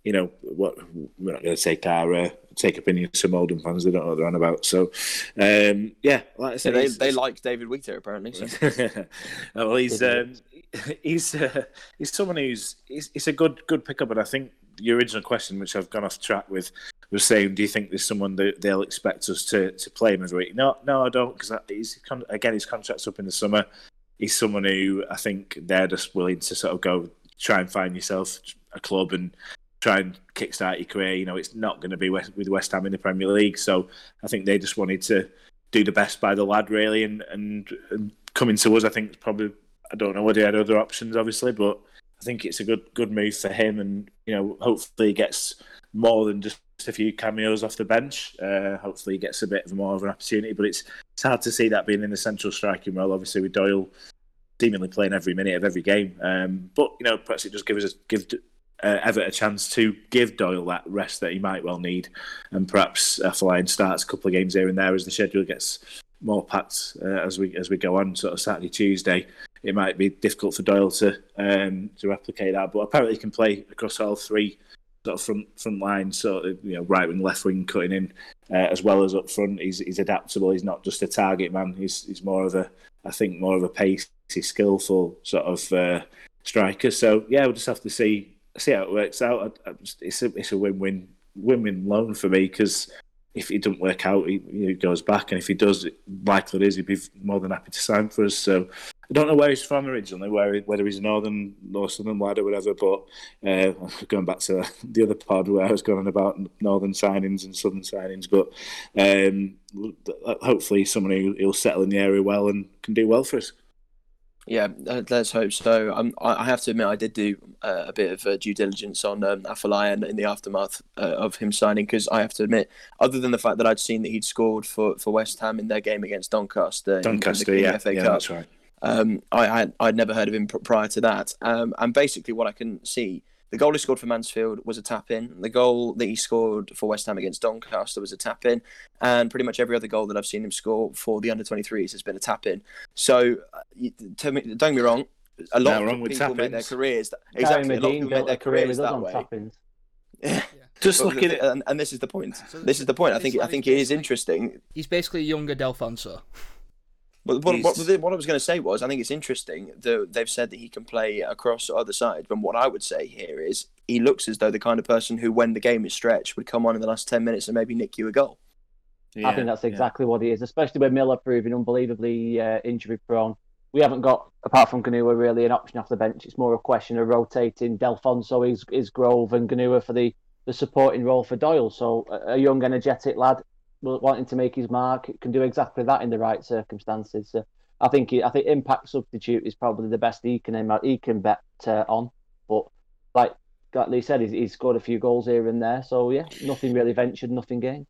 you know, what we're not going to take our uh, take opinions from Oldham fans. They don't know what they're on about. So, um, yeah, like I said, yeah, they, they like David Wheater apparently. So. [laughs] well, he's um, [laughs] he's uh, he's someone who's he's a good good pickup, and I think the original question, which I've gone off track with, was saying, "Do you think there's someone that they'll expect us to, to play week?" No, no, I don't, because he's again his contract's up in the summer. He's someone who I think they're just willing to sort of go try and find yourself a club and try and kickstart your career. You know, it's not going to be with West Ham in the Premier League, so I think they just wanted to do the best by the lad, really, and and, and coming to us, I think probably I don't know whether he had other options, obviously, but I think it's a good good move for him, and you know, hopefully he gets more than just a few cameos off the bench. Uh, hopefully, he gets a bit of more of an opportunity. But it's it's hard to see that being in the central striking role. Obviously, with Doyle seemingly playing every minute of every game. Um, but you know, perhaps it just gives us give uh, Evatt a chance to give Doyle that rest that he might well need, and perhaps uh, Flying starts a couple of games here and there as the schedule gets more packed uh, as we as we go on. Sort of Saturday, Tuesday, it might be difficult for Doyle to um, to replicate that. But apparently, he can play across all three sort of front front line, sort of you know right wing, left wing, cutting in, uh, as well as up front. He's he's adaptable. He's not just a target man. He's he's more of a I think more of a pacey, skillful sort of uh, striker. So yeah, we'll just have to see see how it works out. I, I just, it's a it's a win win win win loan for me because if it doesn't work out, he, he, goes back, and if he does, likely is, he'd be more than happy to sign for us. So I don't know where he's from originally, where whether he's northern or southern lad or whatever. But uh, going back to the other pod where I was going about northern signings and southern signings, but um, hopefully someone who will settle in the area well and can do well for us. Yeah, uh, let's hope so. Um, I have to admit, I did do uh, a bit of uh, due diligence on um, Afolayan in the aftermath uh, of him signing because I have to admit, other than the fact that I'd seen that he'd scored for, for West Ham in their game against Doncaster, Doncaster, in, in the, yeah, FA yeah, Cup, that's right. Um, I had I'd never heard of him prior to that, um, and basically what I can see, the goal he scored for Mansfield was a tap in. The goal that he scored for West Ham against Doncaster was a tap in, and pretty much every other goal that I've seen him score for the under 23s has been a tap in. So, uh, me, don't get me wrong, a lot no, of people make their careers exactly. a lot of people make their careers that way. [laughs] Yeah. Just but looking at, and, and, this is the point. So this is the point. I think I think it is interesting. He's basically a younger Delfouneso. But what, what, what, I was going to say was, I think it's interesting that they've said that he can play across other sides. But what I would say here is, he looks as though the kind of person who, when the game is stretched, would come on in the last ten minutes and maybe nick you a goal. Yeah, I think that's exactly yeah. what he is, especially with Miller proving unbelievably uh, injury prone. We haven't got, apart from Gnahoua, really an option off the bench. It's more a question of rotating Delfouneso, is, is Grove, and Gnahoua for the, the supporting role for Doyle. So a young, energetic lad wanting to make his mark can do exactly that in the right circumstances. So I think he, I think impact substitute is probably the best he can he can bet uh, on. But like Lee said, he's, he's, scored a few goals here and there. So yeah, nothing really ventured, nothing gained.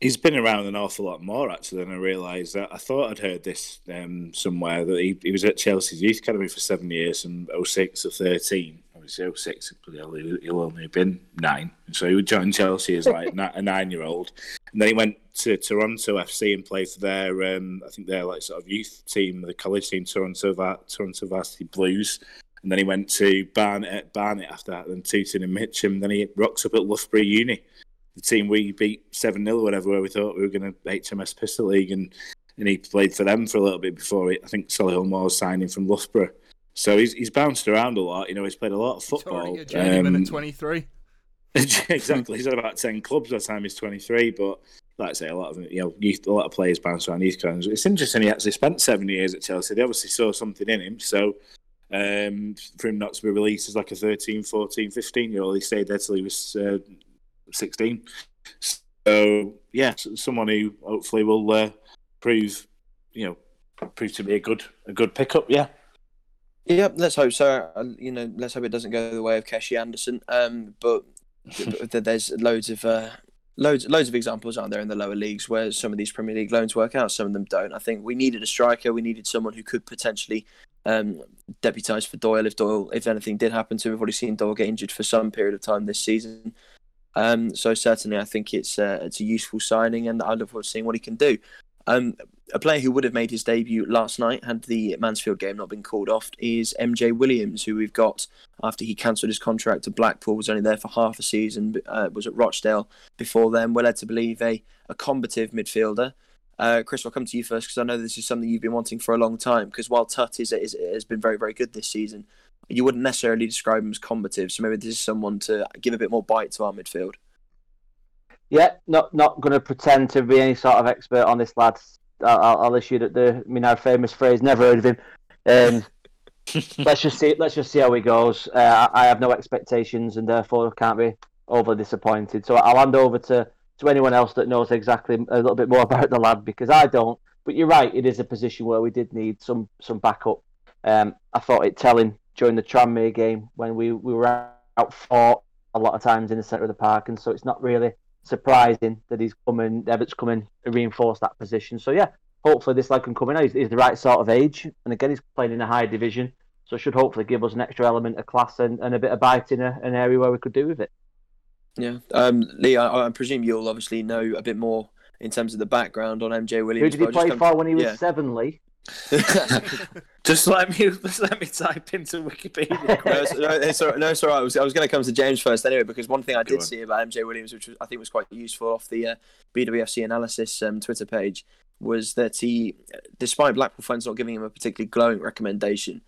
He's been around an awful lot more actually than I realised. I thought I'd heard this um, somewhere that he, he was at Chelsea's youth academy for seven years, from 06 to 13 so six. He'll, he'll only have been nine. And So he joined Chelsea as like a nine-year-old, and then he went to Toronto FC and played for their, um, I think their like sort of youth team, the college team, Toronto Toronto Varsity Blues. And then he went to Barnet, Barnet after that, then Tooting and Mitcham. Then he rocks up at Loughborough Uni, the team we beat 7 0 or whatever, where we thought we were going to HMS Pistol League. And, and he played for them for a little bit before it. I think Solihull Moors signed him from Loughborough. So he's he's bounced around a lot. You know, he's played a lot of football. He's um, at 23. [laughs] exactly. He's had about 10 clubs by the time he's 23. But like I say, a lot of you know, youth, a lot of players bounce around youth grounds. It's interesting. He actually spent seven years at Chelsea. They obviously saw something in him. So um, for him not to be released as like a 13, 14, 15 year old, he stayed there till he was uh, 16. So yeah, someone who hopefully will uh, prove, you know, prove to be a good a good pickup. Yeah. Yeah, let's hope so. Uh, you know, let's hope it doesn't go the way of Keshi Anderson. Um, but there's loads of uh, loads loads of examples out there in the lower leagues where some of these Premier League loans work out, some of them don't. I think we needed a striker. We needed someone who could potentially um, deputise for Doyle if Doyle, if anything did happen to him. We've already seen Doyle get injured for some period of time this season. Um, so certainly, I think it's uh, it's a useful signing, and I look forward to seeing what he can do. Um, a player who would have made his debut last night had the Mansfield game not been called off is MJ Williams, who we've got after he cancelled his contract to Blackpool, was only there for half a season, uh, was at Rochdale before then. We're led to believe a, a combative midfielder. Uh, Chris, I'll come to you first because I know this is something you've been wanting for a long time. Because while Tutte is, is, has been very, very good this season, you wouldn't necessarily describe him as combative. So maybe this is someone to give a bit more bite to our midfield. Yeah, not not going to pretend to be any sort of expert on this lad. I'll, I'll issue that the I mean our famous phrase. Never heard of him. Um, [laughs] let's just see. Let's just see how he goes. Uh, I have no expectations and therefore can't be overly disappointed. So I'll hand over to to anyone else that knows exactly a little bit more [laughs] about the lad because I don't. But you're right. It is a position where we did need some some backup. Um, I thought it telling during the Tranmere game when we, we were out fought a lot of times in the centre of the park, and so it's not really surprising that he's coming, Evatt's coming to reinforce that position. So yeah, hopefully this lad can come in. He's, he's the right sort of age, and again he's playing in a high division, so should hopefully give us an extra element of class and, and a bit of bite in a, an area where we could do with it. Yeah, um, Lee, I, I, presume you'll obviously know a bit more in terms of the background on MJ Williams. Who did he play for when he was yeah. seven, Lee? [laughs] just let me just let me type into Wikipedia. [laughs] no, it's, no, it's all, no, it's all right. I was, I was going to come to James first anyway because one thing I did see about MJ Williams, which was, I think was quite useful off the uh, BWFC analysis um, Twitter page, was that he, despite Blackpool fans not giving him a particularly glowing recommendation,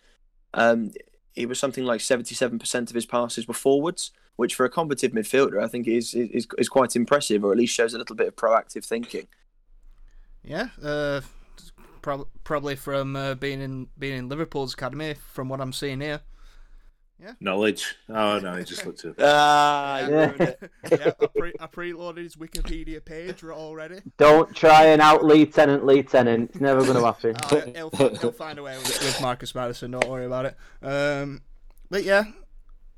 um, it was something like seventy-seven percent of his passes were forwards, which for a combative midfielder, I think is is is quite impressive, or at least shows a little bit of proactive thinking. Yeah. Uh Pro- probably from uh, being in being in Liverpool's academy, from what I'm seeing here. Yeah. Knowledge. Oh no, he just looked at. [laughs] Ah, yeah. [laughs] yeah I, pre- I preloaded his Wikipedia page already. Don't try and out Lieutenant Lieutenant. It's never going to happen. [laughs] Oh, he'll, he'll, find a way with, with Marcus Maddison. Don't worry about it. Um, but yeah,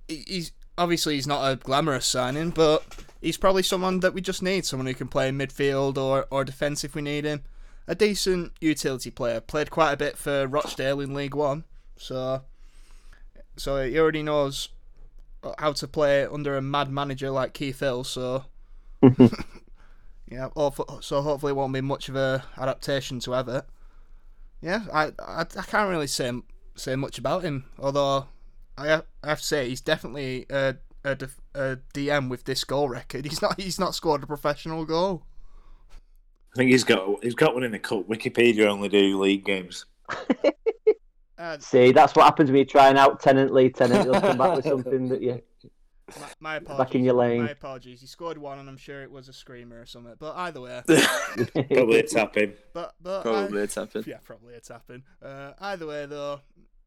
he's obviously he's not a glamorous signing, but he's probably someone that we just need. Someone who can play in midfield or or defence if we need him a decent utility player. Played quite a bit for Rochdale in League One, so so he already knows how to play under a mad manager like Keith Hill. So mm-hmm. [laughs] yeah, so hopefully it won't be much of a adaptation to Evatt. Yeah, I, I, I can't really say say much about him. Although I have, I have to say he's definitely a, a, a DM with this goal record. [laughs] He's not he's not scored a professional goal. I think he's got he's got one in the cup. Wikipedia only do league games. uh, See, that's what happens when you try and out tenant lead tenant. He'll come back with something that you. My, my apologies. Back in your lane. My apologies. He scored one, and I'm sure it was a screamer or something. But either way, [laughs] probably it's tapping. But but probably I, a tapping. [laughs] Yeah, probably it's tapping. Uh, either way, though,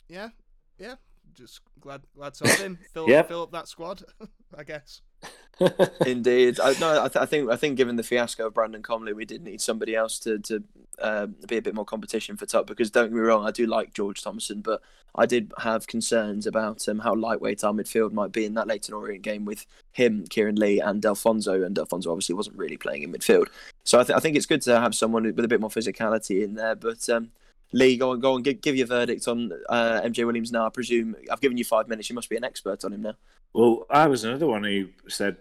yeah, yeah. Just glad glad to have him. [laughs] Fill, yep. fill up that squad, I guess. [laughs] Indeed, I, no, I, th- I, think I think given the fiasco of Brandon Comley, we did need somebody else to to uh, be a bit more competition for top. Because don't get me wrong, I do like George Thomason, but I did have concerns about um, how lightweight our midfield might be in that Leyton Orient game with him, Kieran Lee, and Delfouneso. And Delfouneso obviously wasn't really playing in midfield, so I, th- I think it's good to have someone with a bit more physicality in there. But um, Lee, go on, go on, give, give your verdict on uh, MJ Williams now. I presume I've given you five minutes. You must be an expert on him now. Well, I was another one who said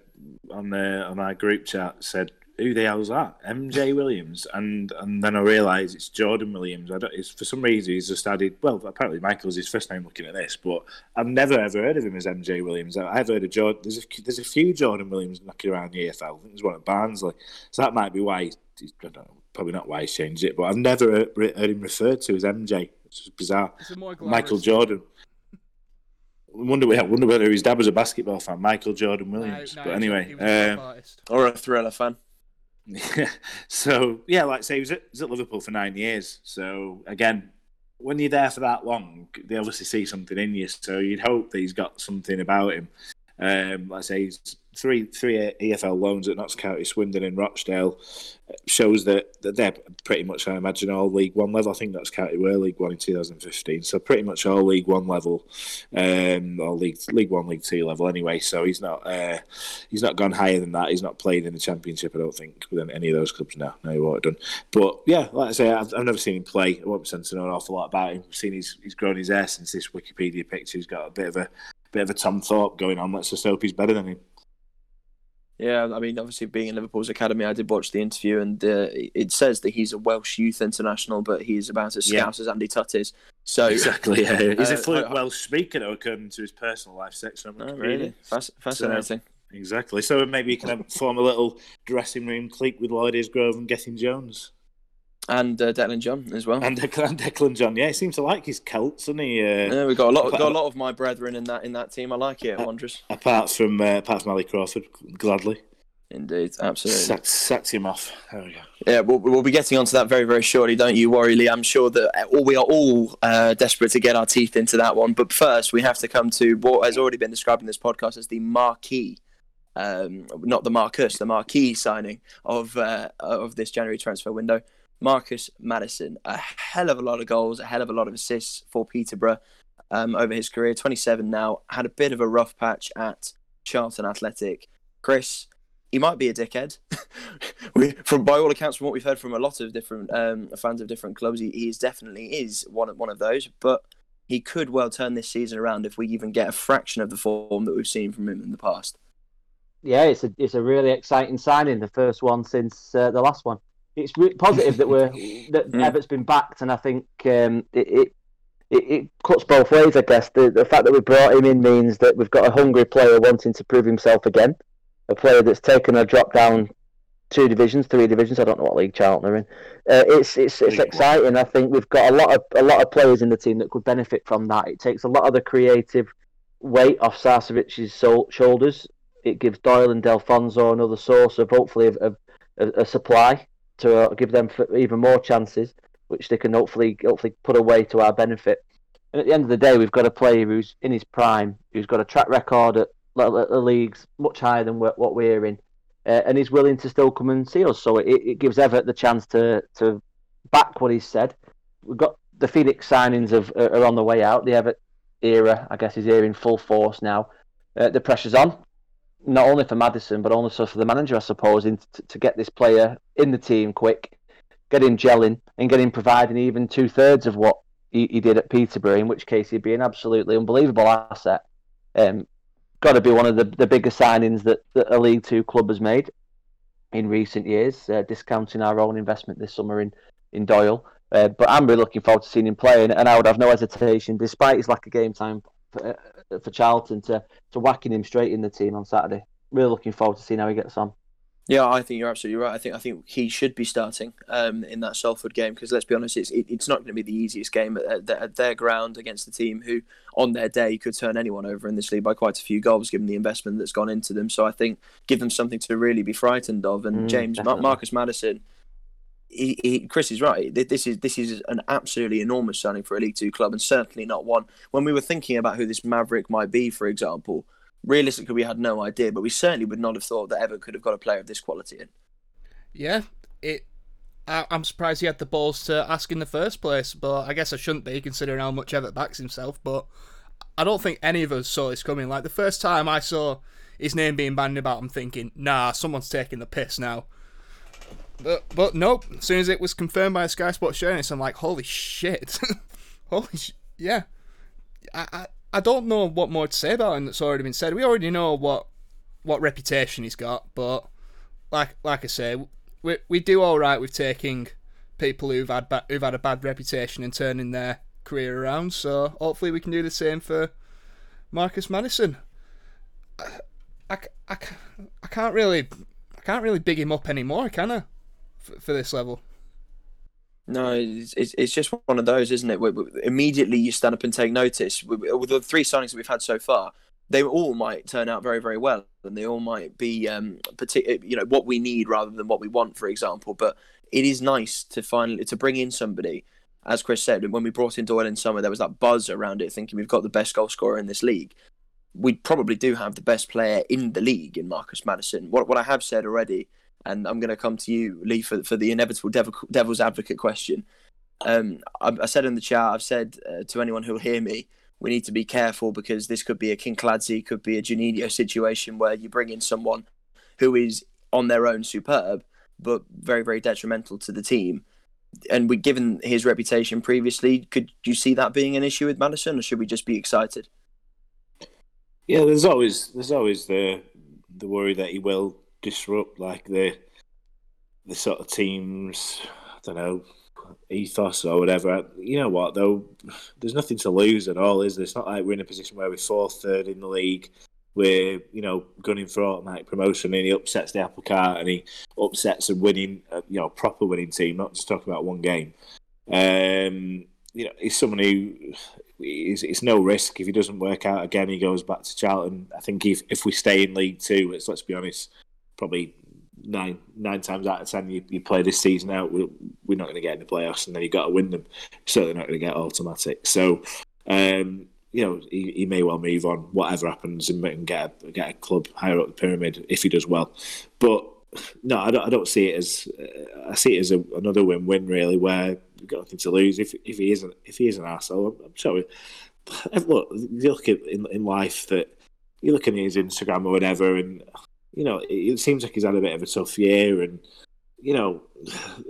on the on our group chat said, "Who the hell's that?" MJ Williams, and and then I realised it's Jordan Williams. I don't. It's, for some reason he's just added. Well, apparently Michael's his first name looking at this, but I've never ever heard of him as MJ Williams. I've heard of Jordan. There's a, there's a few Jordan Williams knocking around the EFL. I think there's one at Barnsley, so that might be why. He's, I don't know, probably not why he changed it, but I've never heard, heard him referred to as MJ. It's bizarre. Michael Jordan. I wonder, I wonder whether his dad was a basketball fan, Michael Jordan Williams. No, no, but anyway, um, or a thriller fan. [laughs] so yeah, like I say, he was, at, he was at Liverpool for nine years. So again, when you're there for that long, they obviously see something in you. So you'd hope that he's got something about him. Um, like I say, he's three three EFL loans at Notts County, Swindon, and Rochdale shows that, that they're pretty much, I imagine, all League One level. I think Notts County were League One in 2015, so pretty much all League One level, um, or League League One, League Two level anyway. So he's not uh, he's not gone higher than that. He's not played in the Championship, I don't think, with any of those clubs now. No, he won't have done. But yeah, like I say, I've, I've never seen him play. I won't pretend to know an awful lot about him. I've seen he's he's grown his hair since this Wikipedia picture. He's got a bit of a bit of a Tom Thorpe going on. Let's just hope he's better than him. Yeah, I mean, obviously being in Liverpool's academy, I did watch the interview, and uh, it says that he's a Welsh youth international, but he's about as scouse yeah. as Andy Tutte is. So exactly, yeah, [laughs] he's uh, a fluent Welsh speaker, though, according to his personal life section. Oh, really fascinating. So, exactly. So maybe you can [laughs] form a little dressing room clique with Lloyd Grove and Gethin Jones. And uh, Declan John as well. And Declan, Declan John, yeah, he seems to like his Celts, doesn't he? Uh, yeah, we've got a lot, got a lot of my brethren in that in that team. I like it, Wanderers. Apart from uh, apart from Ali Crawford, gladly. Indeed, absolutely. Sacked, him off. There we go. Yeah, we'll, we'll be getting onto that very, very shortly. Don't you worry, Lee. I'm sure that all, we are all uh, desperate to get our teeth into that one. But first, we have to come to what has already been described in this podcast as the marquee um, not the Marcus, the marquee signing of uh, of this January transfer window. Marcus Maddison. a hell of a lot of goals, a hell of a lot of assists for Peterborough um, over his career. 27 now, had a bit of a rough patch at Charlton Athletic. Chris, he might be a dickhead. [laughs] we, from by all accounts, from what we've heard from a lot of different um, fans of different clubs, he, he is definitely is one of one of those. But he could well turn this season around if we even get a fraction of the form that we've seen from him in the past. Yeah, it's a it's a really exciting signing, the first one since uh, the last one it's re- positive that we're [laughs] that mm. Evatt's been backed, and I think um, it, it, it cuts both ways. I guess the the fact that we brought him in means that we've got a hungry player wanting to prove himself again, a player that's taken a drop down two divisions, three divisions. I don't know what league Charlton are in. Uh, it's it's it's exciting. I think we've got a lot of a lot of players in the team that could benefit from that. It takes a lot of the creative weight off Sarcevic's shoulders. It gives Doyle and Delfouneso another source of hopefully of, of a supply to uh, give them even more chances, which they can hopefully hopefully put away to our benefit. And at the end of the day, we've got a player who's in his prime, who's got a track record at, the leagues much higher than what we're in, uh, and he's willing to still come and see us. So it, it gives Evatt the chance to to back what he's said. We've got the Phoenix signings of are on the way out. The Evatt era, I guess, is here in full force now. Uh, the pressure's on not only for Maddison but also for the manager, I suppose, in, to, to get this player in the team quick, get him gelling, and get him providing even two thirds of what he, he, did at Peterborough. In which case, he'd be an absolutely unbelievable asset. Um, got to be one of the, the biggest signings that, that a League Two club has made in recent years, uh, discounting our own investment this summer in in Doyle. Uh, but I'm really looking forward to seeing him play, and, and I would have no hesitation, despite his lack of game time for, Charlton, to to whacking him straight in the team on Saturday. Really looking forward to seeing how he gets on. Yeah, I think you're absolutely right. I think I think he should be starting um, in that Salford game because let's be honest, it's it, it's not going to be the easiest game at, at, their ground against the team who, on their day, could turn anyone over in this league by quite a few goals, given the investment that's gone into them. So I think give them something to really be frightened of. And mm, James Marcus Maddison, he, he, Chris is right. This is this is an absolutely enormous signing for a League Two club, and certainly not one. When we were thinking about who this Maverick might be, for example realistically, we had no idea, but we certainly would not have thought that ever could have got a player of this quality in. Yeah, it. I, am surprised he had the balls to ask in the first place, but I guess I shouldn't be considering how much Evatt backs himself. But I don't think any of us saw this coming. Like the first time I saw his name being bandied about, I'm thinking, nah, someone's taking the piss now. But but nope. As soon as it was confirmed by a Sky Sports journalist, I'm like, holy shit, [laughs] holy sh- yeah. I, I I don't know what more to say about him that's already been said. We already know what what reputation he's got, but like like I say, we we do all right with taking people who've had ba- who've had a bad reputation and turning their career around. So hopefully we can do the same for Marcus Maddison. I, I, I, I can't really can't really big him up anymore, can I? For, for this level. No, it's, it's, just one of those, isn't it? Where, immediately you stand up and take notice. With, the three signings that we've had so far, they all might turn out very, very well, and they all might be, um, partic- you know, what we need rather than what we want, for example. But it is nice to finally to bring in somebody, as Chris said, when we brought in Doyle in summer, there was that buzz around it, thinking we've got the best goal scorer in this league. We probably do have the best player in the league in Marcus Maddison. What what I have said already and I'm going to come to you, Lee, for, for the inevitable devil, devil's advocate question. Um, I, I, said in the chat, I've said uh, to anyone who'll hear me, we need to be careful because this could be a King Kinkladze, could be a Juninho situation where you bring in someone who is on their own superb, but very, very detrimental to the team. And we, given his reputation previously, could you see that being an issue with Maddison, or should we just be excited? Yeah, there's always there's always the the worry that he will disrupt like the the sort of teams. I don't know ethos or whatever. You know what though? There's nothing to lose at all, is there? It's not like we're in a position where we're fourth, third in the league. We're you know gunning for automatic promotion, and he upsets the apple cart, and he upsets a winning, you know, proper winning team. Not just talking about one game. Um, you know, he's someone who is it's no risk if he doesn't work out again. He goes back to Charlton. I think if if we stay in League Two, it's let's be honest, probably nine nine times out of ten you, you play this season out, we're, we're not going to get in the playoffs, and then you've got to win them. Certainly not going to get automatic. So, um, you know, he, he, may well move on, whatever happens, and, and get a, get a club higher up the pyramid if he does well. But no, I don't. I don't see it as. Uh, I see it as a, another win-win, really, where we've got nothing to lose. If if he isn't, if he is an asshole, I'm, I'm sorry. [laughs] Look, you look at in, in life that you look at his Instagram or whatever, and you know, it, seems like he's had a bit of a tough year, and you know,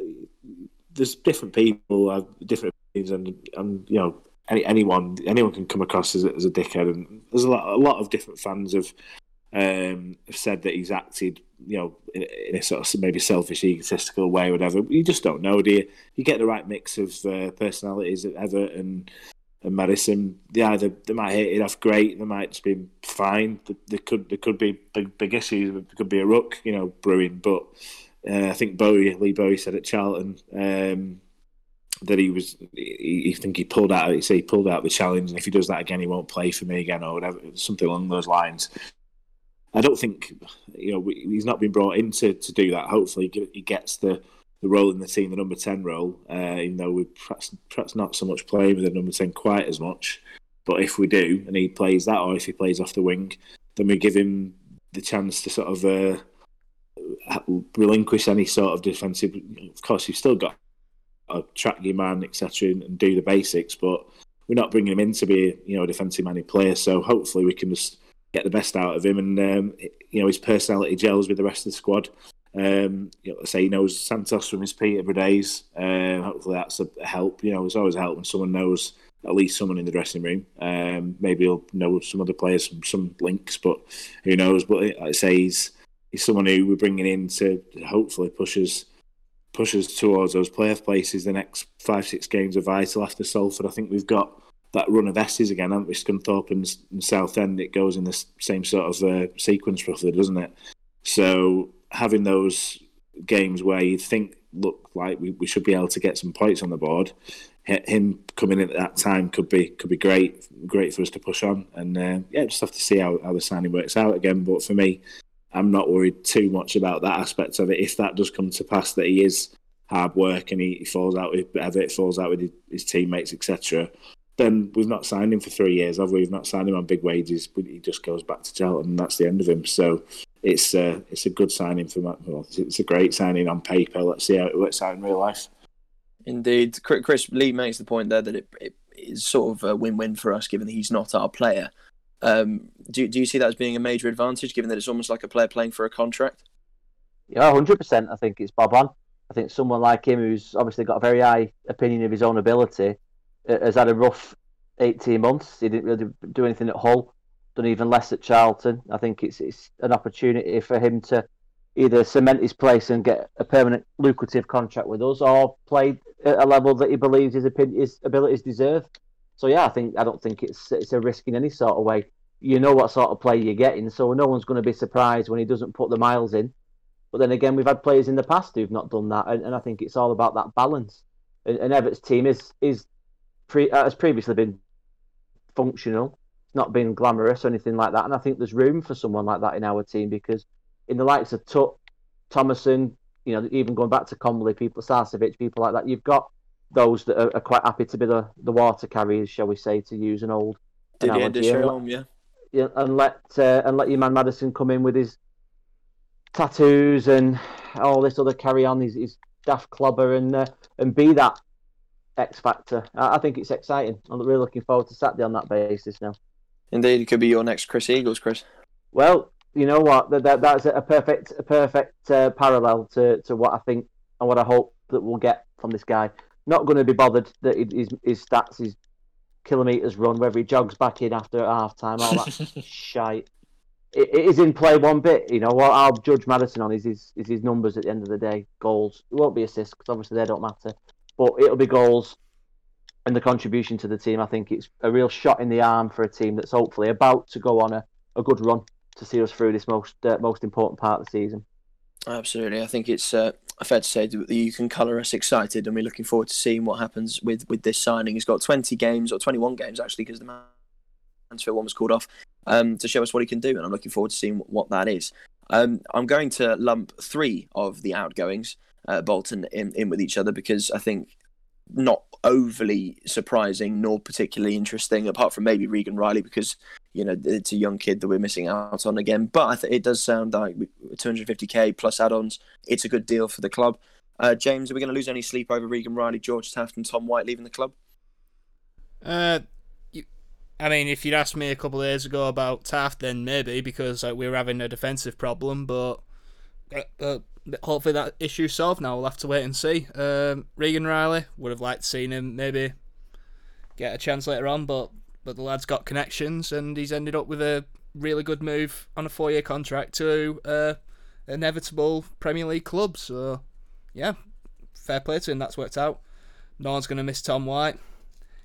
[sighs] there's different people have different opinions, and and you know, any, anyone anyone can come across as a, as a dickhead, and there's a lot a lot of different fans have um, have said that he's acted, you know, in, a sort of maybe selfish, egotistical way, whatever. You just don't know, do you? You get the right mix of uh, personalities at Everton and Maddison, they either they might hit it off great, they might just be fine. There could there could be big big issues. There could be a ruck, you know, brewing. But uh, I think Bowyer Lee Bowyer said at Charlton um, that he was. He, he think he pulled out. He said he pulled out the challenge, and if he does that again, he won't play for me again, or whatever, something along those lines. I don't think you know he's not been brought in to, to do that. Hopefully, he gets the the role in the team, the number 10 role, uh, even though we're perhaps, perhaps not so much playing with the number 10 quite as much. But if we do, and he plays that, or if he plays off the wing, then we give him the chance to sort of uh, relinquish any sort of defensive. Of course, you've still got to track your man, etc., and do the basics, but we're not bringing him in to be, you know, a defensive minded player. So hopefully we can just get the best out of him, and um, you know, his personality gels with the rest of the squad. Um, you know, say he knows Santos from his Peterborough days. Uh, hopefully that's a help. You know, it's always a help when someone knows at least someone in the dressing room. Um, maybe he'll know some other players, some, some links, but who knows? But like I say, he's he's someone who we're bringing in to hopefully push us push towards those playoff places. The next five six games are vital after Salford. I think we've got that run of S's again, haven't we? Scunthorpe and, and Southend. It goes in the same sort of uh, sequence, roughly, doesn't it? So having those games where you think look like we, we should be able to get some points on the board. Him coming in at that time could be could be great, great for us to push on. And uh, yeah, just have to see how, how the signing works out again. But for me, I'm not worried too much about that aspect of it. If that does come to pass, that he is hard work and he, he falls out with Evatt, falls out with his, his teammates, etc. Then we've not signed him for three years, have we? We've not signed him on big wages. He just goes back to Charlton, and that's the end of him. So it's a it's a good signing for Matt. Well, it's a great signing on paper. Let's see how it works out in real life. Indeed, Chris Lee makes the point there that it, it is sort of a win-win for us, given that he's not our player. Um, do do you see that as being a major advantage, given that it's almost like a player playing for a contract? Yeah, hundred percent. I think it's Bob on. I think someone like him, who's obviously got a very high opinion of his own ability, uh, has had a rough eighteen months. He didn't really do anything at Hull, done even less at Charlton. I think it's it's an opportunity for him to either cement his place and get a permanent lucrative contract with us, or play at a level that he believes his, opinion, his abilities deserve. So yeah, I think I don't think it's it's a risk in any sort of way. You know what sort of play you're getting, so no one's going to be surprised when he doesn't put the miles in. But then again, we've had players in the past who've not done that, and, and I think it's all about that balance. And, and Evatt's team is is pre, uh, has previously been functional, not been glamorous or anything like that. And I think there's room for someone like that in our team because in the likes of Tutte, Thomason, you know, even going back to Comley, people, Sarcevic, people like that, you've got those that are, are, quite happy to be the, the water carriers, shall we say, to use an old Didier Deschamps, yeah. yeah. And let uh, and let your man Maddison come in with his tattoos and all this other carry on, his, his daft clobber, and uh, and be that X factor. I, I, think it's exciting. I'm really looking forward to Saturday on that basis now. Indeed, it could be your next Chris Eagles, Chris. Well, you know what? That, that that's a perfect a perfect uh, parallel to, to what I think and what I hope that we'll get from this guy. Not going to be bothered that his his stats, his kilometers run, whether he jogs back in after half time, all that [laughs] shite. It, it is in play one bit. You know what I'll judge Maddison on is his is his numbers at the end of the day. Goals. It won't be assists because obviously they don't matter, but it'll be goals and the contribution to the team. I think it's a real shot in the arm for a team that's hopefully about to go on a, a good run to see us through this most uh, most important part of the season. Absolutely, I think it's uh, fair to say that you can colour us excited, and we're looking forward to seeing what happens with with this signing. He's got 20 games or 21 games actually, because the Mansfield one was called off um, to show us what he can do, and I'm looking forward to seeing what that is. Um, I'm going to lump three of the outgoings, uh, Bolton, in, in with each other because I think not overly surprising nor particularly interesting, apart from maybe Regan Riley, because you know it's a young kid that we're missing out on again. But th- it does sound like 250k plus add-ons. It's a good deal for the club. Uh, James, are we going to lose any sleep over Regan Riley, George Taft, and Tom White leaving the club? Uh, I mean, if you'd asked me a couple of days ago about Taft, then maybe because like, we were having a defensive problem, but. Uh, uh, hopefully that issue solved now. We'll have to wait and see. Um, Regan Riley would have liked to seen him maybe get a chance later on, but but the lad's got connections and he's ended up with a really good move on a four year contract to uh, inevitable Premier League club. So yeah, fair play to him. That's worked out. No one's going to miss Tom White.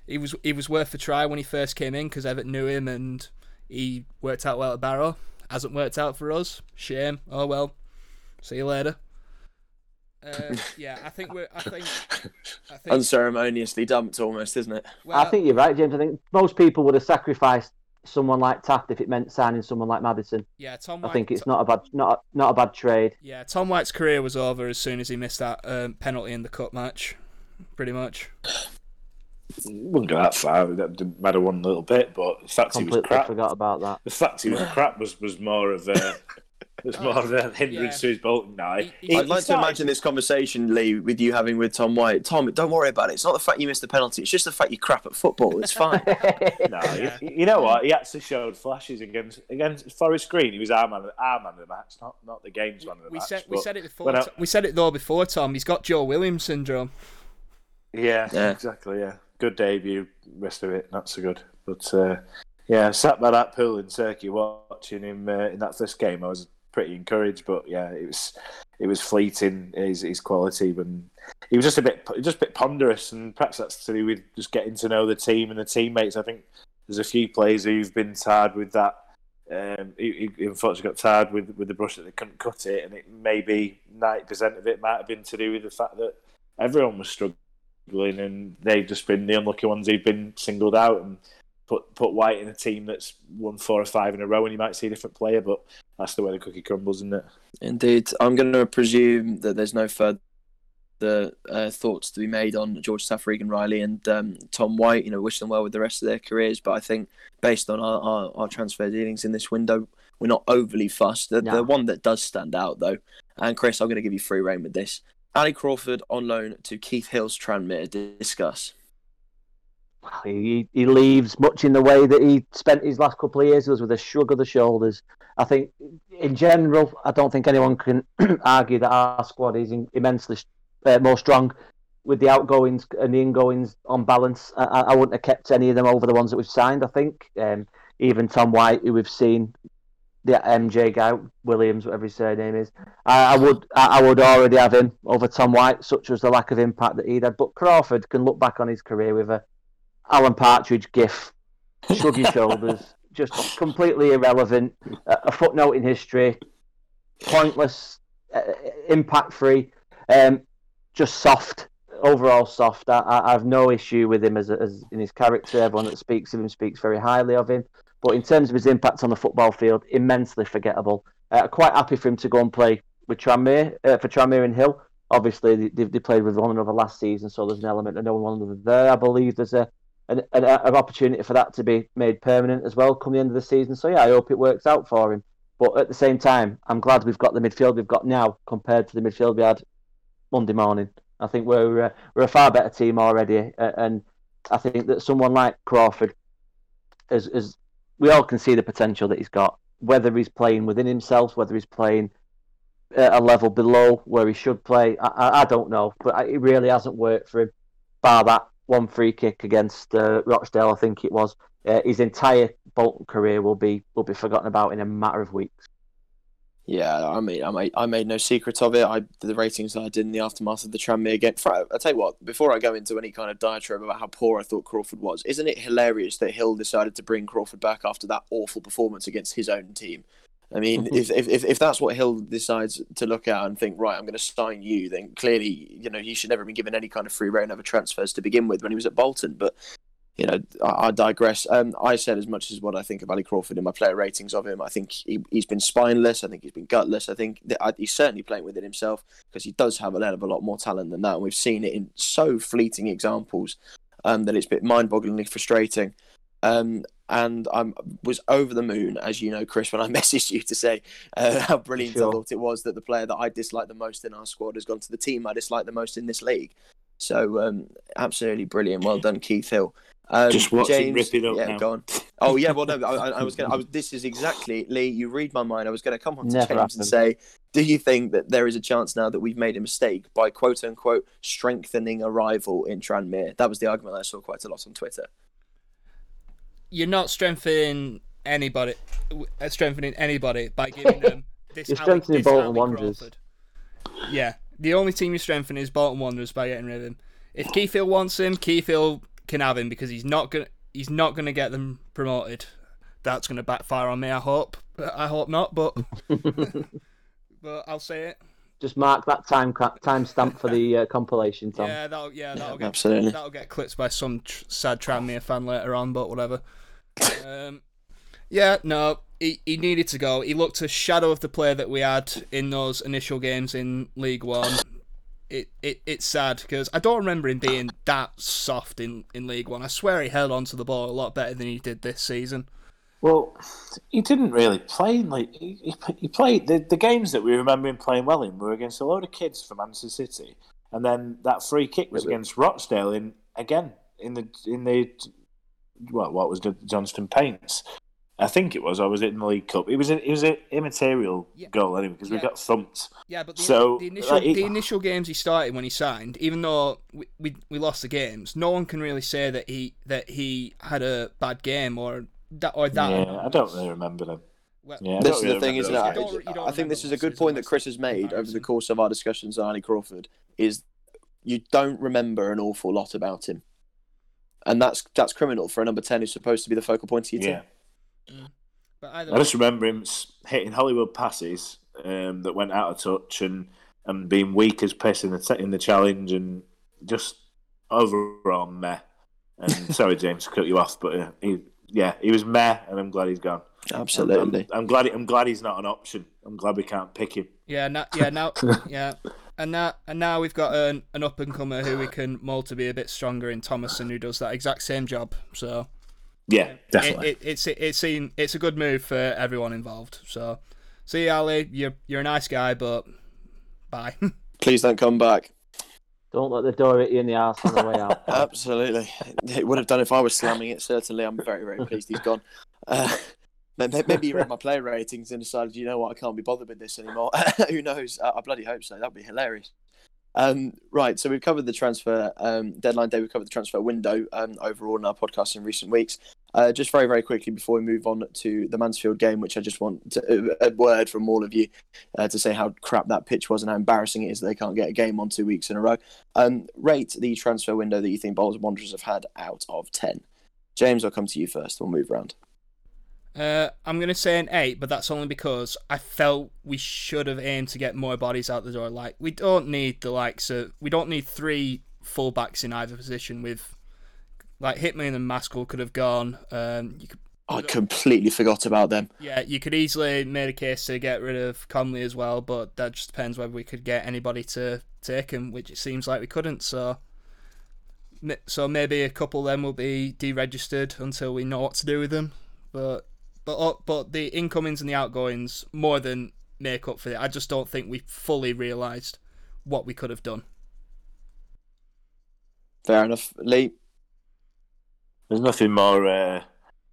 He was he was worth a try when he first came in because Evatt knew him and he worked out well at Barrow. Hasn't worked out for us. Shame. Oh well. See you later. Uh, [laughs] yeah, I think we're. I think, I think unceremoniously dumped, almost, isn't it? Well, I think you're right, James. I think most people would have sacrificed someone like Taft if it meant signing someone like Maddison. Yeah, Tom. White, I think it's not a bad, not a, not a bad trade. Yeah, Tom White's career was over as soon as he missed that um, penalty in the cup match, pretty much. Wouldn't go that far. That didn't matter one little bit, but the fact Completely he was crap. Forgot about that. The fact he was crap was, was more of a It's more of a hindrance yeah. to his Bolton now. I'd like to imagine this conversation, Lee, with you having with Tom White. Tom, don't worry about it. It's not the fact you missed the penalty. It's just the fact you crap at football. It's fine. [laughs] no, yeah. you, you, know what? He actually showed flashes against against Forest Green. He was our man, our man of the match, not not the games man of the we match. Said, we said it before. I, we said it though before, Tom. He's got Joe Williams syndrome. Yeah, yeah. exactly. Yeah, good debut. Rest of it, not so good. But uh, yeah, sat by that pool in Turkey watching him uh, in that first game. I was pretty encouraged. But yeah, it was it was fleeting his his quality, and he was just a bit just a bit ponderous, and perhaps that's to do with just getting to know the team and the teammates. I think there's a few players who've been tired with that. Um, he, he, unfortunately got tired with with the brush that they couldn't cut it, and it maybe ninety percent of it might have been to do with the fact that everyone was struggling, and they've just been the unlucky ones who've been singled out and put put White in a team that's won four or five in a row, and you might see a different player. But that's the way the cookie crumbles, isn't it? Indeed. I'm going to presume that there's no further uh, thoughts to be made on George Taft, Regan Riley, and um, Tom White. You know, wish them well with the rest of their careers. But I think based on our, our, our transfer dealings in this window, we're not overly fussed. The, no. the one that does stand out, though, and Chris, I'm going to give you free reign with this. Ali Crawford on loan to Keith Hills Tranmere. Discuss he, he leaves much in the way that he spent his last couple of years with, with a shrug of the shoulders. I think in general, I don't think anyone can [clears throat] argue that our squad is immensely uh, more strong with the outgoings and the ingoings on balance. I, I, wouldn't have kept any of them over the ones that we've signed. I think um, even Tom White, who we've seen, the MJ guy Williams, whatever his surname is, I, I would I, I, would already have him over Tom White, such was the lack of impact that he'd had. But Crawford can look back on his career with a Alan Partridge gif, shrug his [laughs] shoulders, just completely irrelevant, a footnote in history, pointless, uh, impact free, um, just soft overall soft. I, I, have no issue with him as, as in his character. Everyone that speaks of him speaks very highly of him. But in terms of his impact on the football field, immensely forgettable. Uh, quite happy for him to go and play with Tranmere uh, for Tranmere and Hill. Obviously, they, they played with one another last season, so there's an element of knowing one another there. I believe there's a an, an, opportunity for that to be made permanent as well come the end of the season. So yeah, I hope it works out for him. But at the same time, I'm glad we've got the midfield we've got now compared to the midfield we had Monday morning. I think we're uh, we're a far better team already, uh, and I think that someone like Crawford, is, is we all can see the potential that he's got. Whether he's playing within himself, whether he's playing at a level below where he should play, I, I don't know. But it really hasn't worked for him, bar that one free kick against uh, Rochdale, I think it was. Uh, his entire Bolton career will be will be forgotten about in a matter of weeks. Yeah, I mean, I made, I made no secret of it. I the ratings I did in the aftermath of the Tranmere game. I tell you what, before I go into any kind of diatribe about how poor I thought Crawford was, isn't it hilarious that Hill decided to bring Crawford back after that awful performance against his own team? I mean, if, if if that's what Hill decides to look at and think, right, I'm going to sign you, then clearly, you know, he should never have been given any kind of free reign over transfers to begin with when he was at Bolton. But you know, I, I digress. Um, I said as much as what I think of Ali Crawford in my player ratings of him. I think he, has been spineless. I think he's been gutless. I think that he's certainly playing within himself because he does have a hell of a lot more talent than that. And we've seen it in so fleeting examples um, that it's been mind-bogglingly frustrating. Um, and I was over the moon, as you know, Chris, when I [laughs] messaged you to say uh, how brilliant sure. I thought it was that the player that I dislike the most in our squad has gone to the team I dislike the most in this league. So um, absolutely brilliant. Well done, Keith Hill. Um, Just watch James, rip it up yeah, now. Go on. Oh yeah, well no, [laughs] I, I was going. to This is exactly Lee. You read my mind. I was going to come on to Never James happened. and say, do you think that there is a chance now that we've made a mistake by quote unquote strengthening a rival in Tranmere? That was the argument I saw quite a lot on Twitter. You're not strengthening anybody, uh, strengthening anybody by giving them [laughs] this. You're strengthening Bolton Wanderers. Yeah, the only team you're strengthening is Bolton Wanderers by getting rid of him. If Keith Hill wants him, Keith Hill can have him because he's not gonna he's not gonna get them promoted. That's gonna backfire on me. I hope. I hope not, but [laughs] [laughs] but I'll say it. Just mark that time time stamp for the uh, compilation, Tom. Yeah, that'll yeah that'll yeah, get absolutely that'll get clipped by some tr- sad Tranmere fan later on, but whatever. [laughs] um, yeah, no, he, he needed to go. He looked a shadow of the player that we had in those initial games in League One it, it it's sad because I don't remember him being that soft in, in League One. I swear he held onto the ball a lot better than he did this season. Well, he didn't really play like he, he played the, the games that we remember him playing well in were against a load of kids from Manchester City, and then that free kick was against Rochdale in again in the in the what what was the Johnstone Paints. I think it was, or was it in the League Cup? It was. A, it was an immaterial yeah. goal anyway because yeah. we got thumped. Yeah, but the, so the initial like, the initial games he started when he signed, even though we, we, we lost the games, no one can really say that he that he had a bad game or that or that. Yeah, I don't really remember them. Well, yeah, this is really the thing, isn't it? I, I think this is a good point that Chris has made over the course of our discussions on Ali Crawford. Is you don't remember an awful lot about him, and that's that's criminal for a number ten who's supposed to be the focal point of your team. Yeah. Mm. But I just remember him hitting Hollywood passes um, that went out of touch and, and being weak as piss in the in the challenge and just overall meh. And [laughs] sorry, James, to cut you off, but uh, he, yeah, he was meh, and I'm glad he's gone. Absolutely, I'm, I'm, glad. I'm glad he's not an option. I'm glad we can't pick him. Yeah, now, yeah, now, [laughs] yeah, and now, and now we've got an, an up and comer who we can mold to be a bit stronger in Thomason, who does that exact same job. So yeah, definitely. It, it, it's it's it's a good move for everyone involved. So, see Ali. You're you're a nice guy, but bye. [laughs] Please don't come back. Don't let the door hit you in the ass on the way out. [laughs] Absolutely, it would have done if I was slamming it. Certainly, I'm very very pleased he's gone. Uh, Maybe he read my player ratings and decided, you know what, I can't be bothered with this anymore. [laughs] Who knows? I, I bloody hope so. That'd be hilarious. Um, right, so we've covered the transfer um, deadline day. We've covered the transfer window um, overall in our podcast in recent weeks. Uh, just very, very quickly before we move on to the Mansfield game, which I just want to, a word from all of you uh, to say how crap that pitch was and how embarrassing it is that they can't get a game on two weeks in a row. Um, rate the transfer window that you think Bolton Wanderers have had out of 10. James, I'll come to you first. We'll move around. Uh, I'm going to say an 8, but that's only because I felt we should have aimed to get more bodies out the door. Like, we don't need the likes of. We don't need three fullbacks in either position with. Like, Hickman and Mascoll could have gone. Um, you could, I completely forgot about them. yeah, you could easily make a case to get rid of Comley as well, but that just depends whether we could get anybody to take him, which it seems like we couldn't. So, so maybe a couple of them will be deregistered until we know what to do with them. But but uh, but the incomings and the outgoings more than make up for it. I just don't think we fully realised what we could have done. Fair enough. Lee, There's nothing more uh,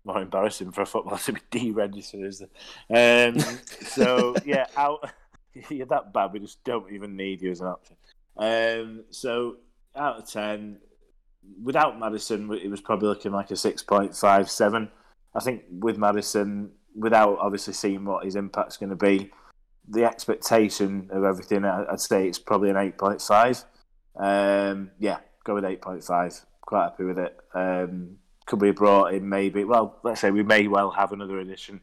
more embarrassing for a footballer [laughs] to be deregistered, is there? Um, so [laughs] yeah, out. [laughs] You're that bad. We just don't even need you as an option. Um, so out of ten, without Maddison, it was probably looking like a six point five seven. I think with Maddison, without obviously seeing what his impact's going to be, the expectation of everything, I'd say it's probably an eight point five. Um, yeah, go with eight point five. Quite happy with it. Um, could be brought in maybe. Well, let's say we may well have another edition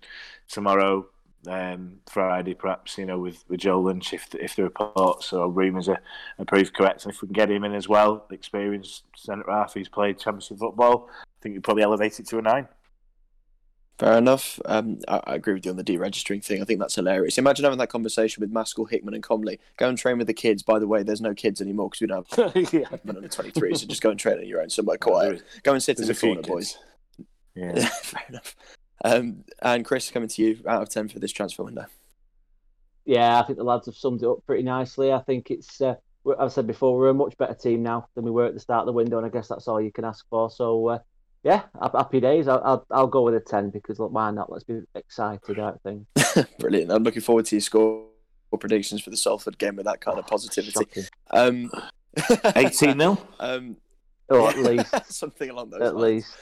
tomorrow, um, Friday perhaps. You know, with, with Joe Lynch if if the reports or rumours are, are proved correct, and if we can get him in as well, experienced centre half, he's played championship football. I think you'd probably elevate it to a nine. Fair enough. Um, I, I agree with you on the deregistering thing. I think that's hilarious. Imagine having that conversation with Mascoll, Hickman, and Comley. Go and train with the kids. By the way, there's no kids anymore because we don't have [laughs] yeah, [laughs] under 23, so just go and train on your own somewhere quiet. Go and sit in the a few corner, boys. Yeah. [laughs] fair enough. Um, and Chris, coming to you out of 10 for this transfer window. Yeah, I think the lads have summed it up pretty nicely. I think it's, uh, I've said before, we're a much better team now than we were at the start of the window, and I guess that's all you can ask for. So, uh, yeah, happy days. I'll, I'll, I'll go with a 10 because, look, why not? Let's be excited, I think. [laughs] Brilliant. I'm looking forward to your score predictions for the Salford game with that kind of positivity. Um, [laughs] 18 0. um, Or at least, [laughs] something along those at lines. least.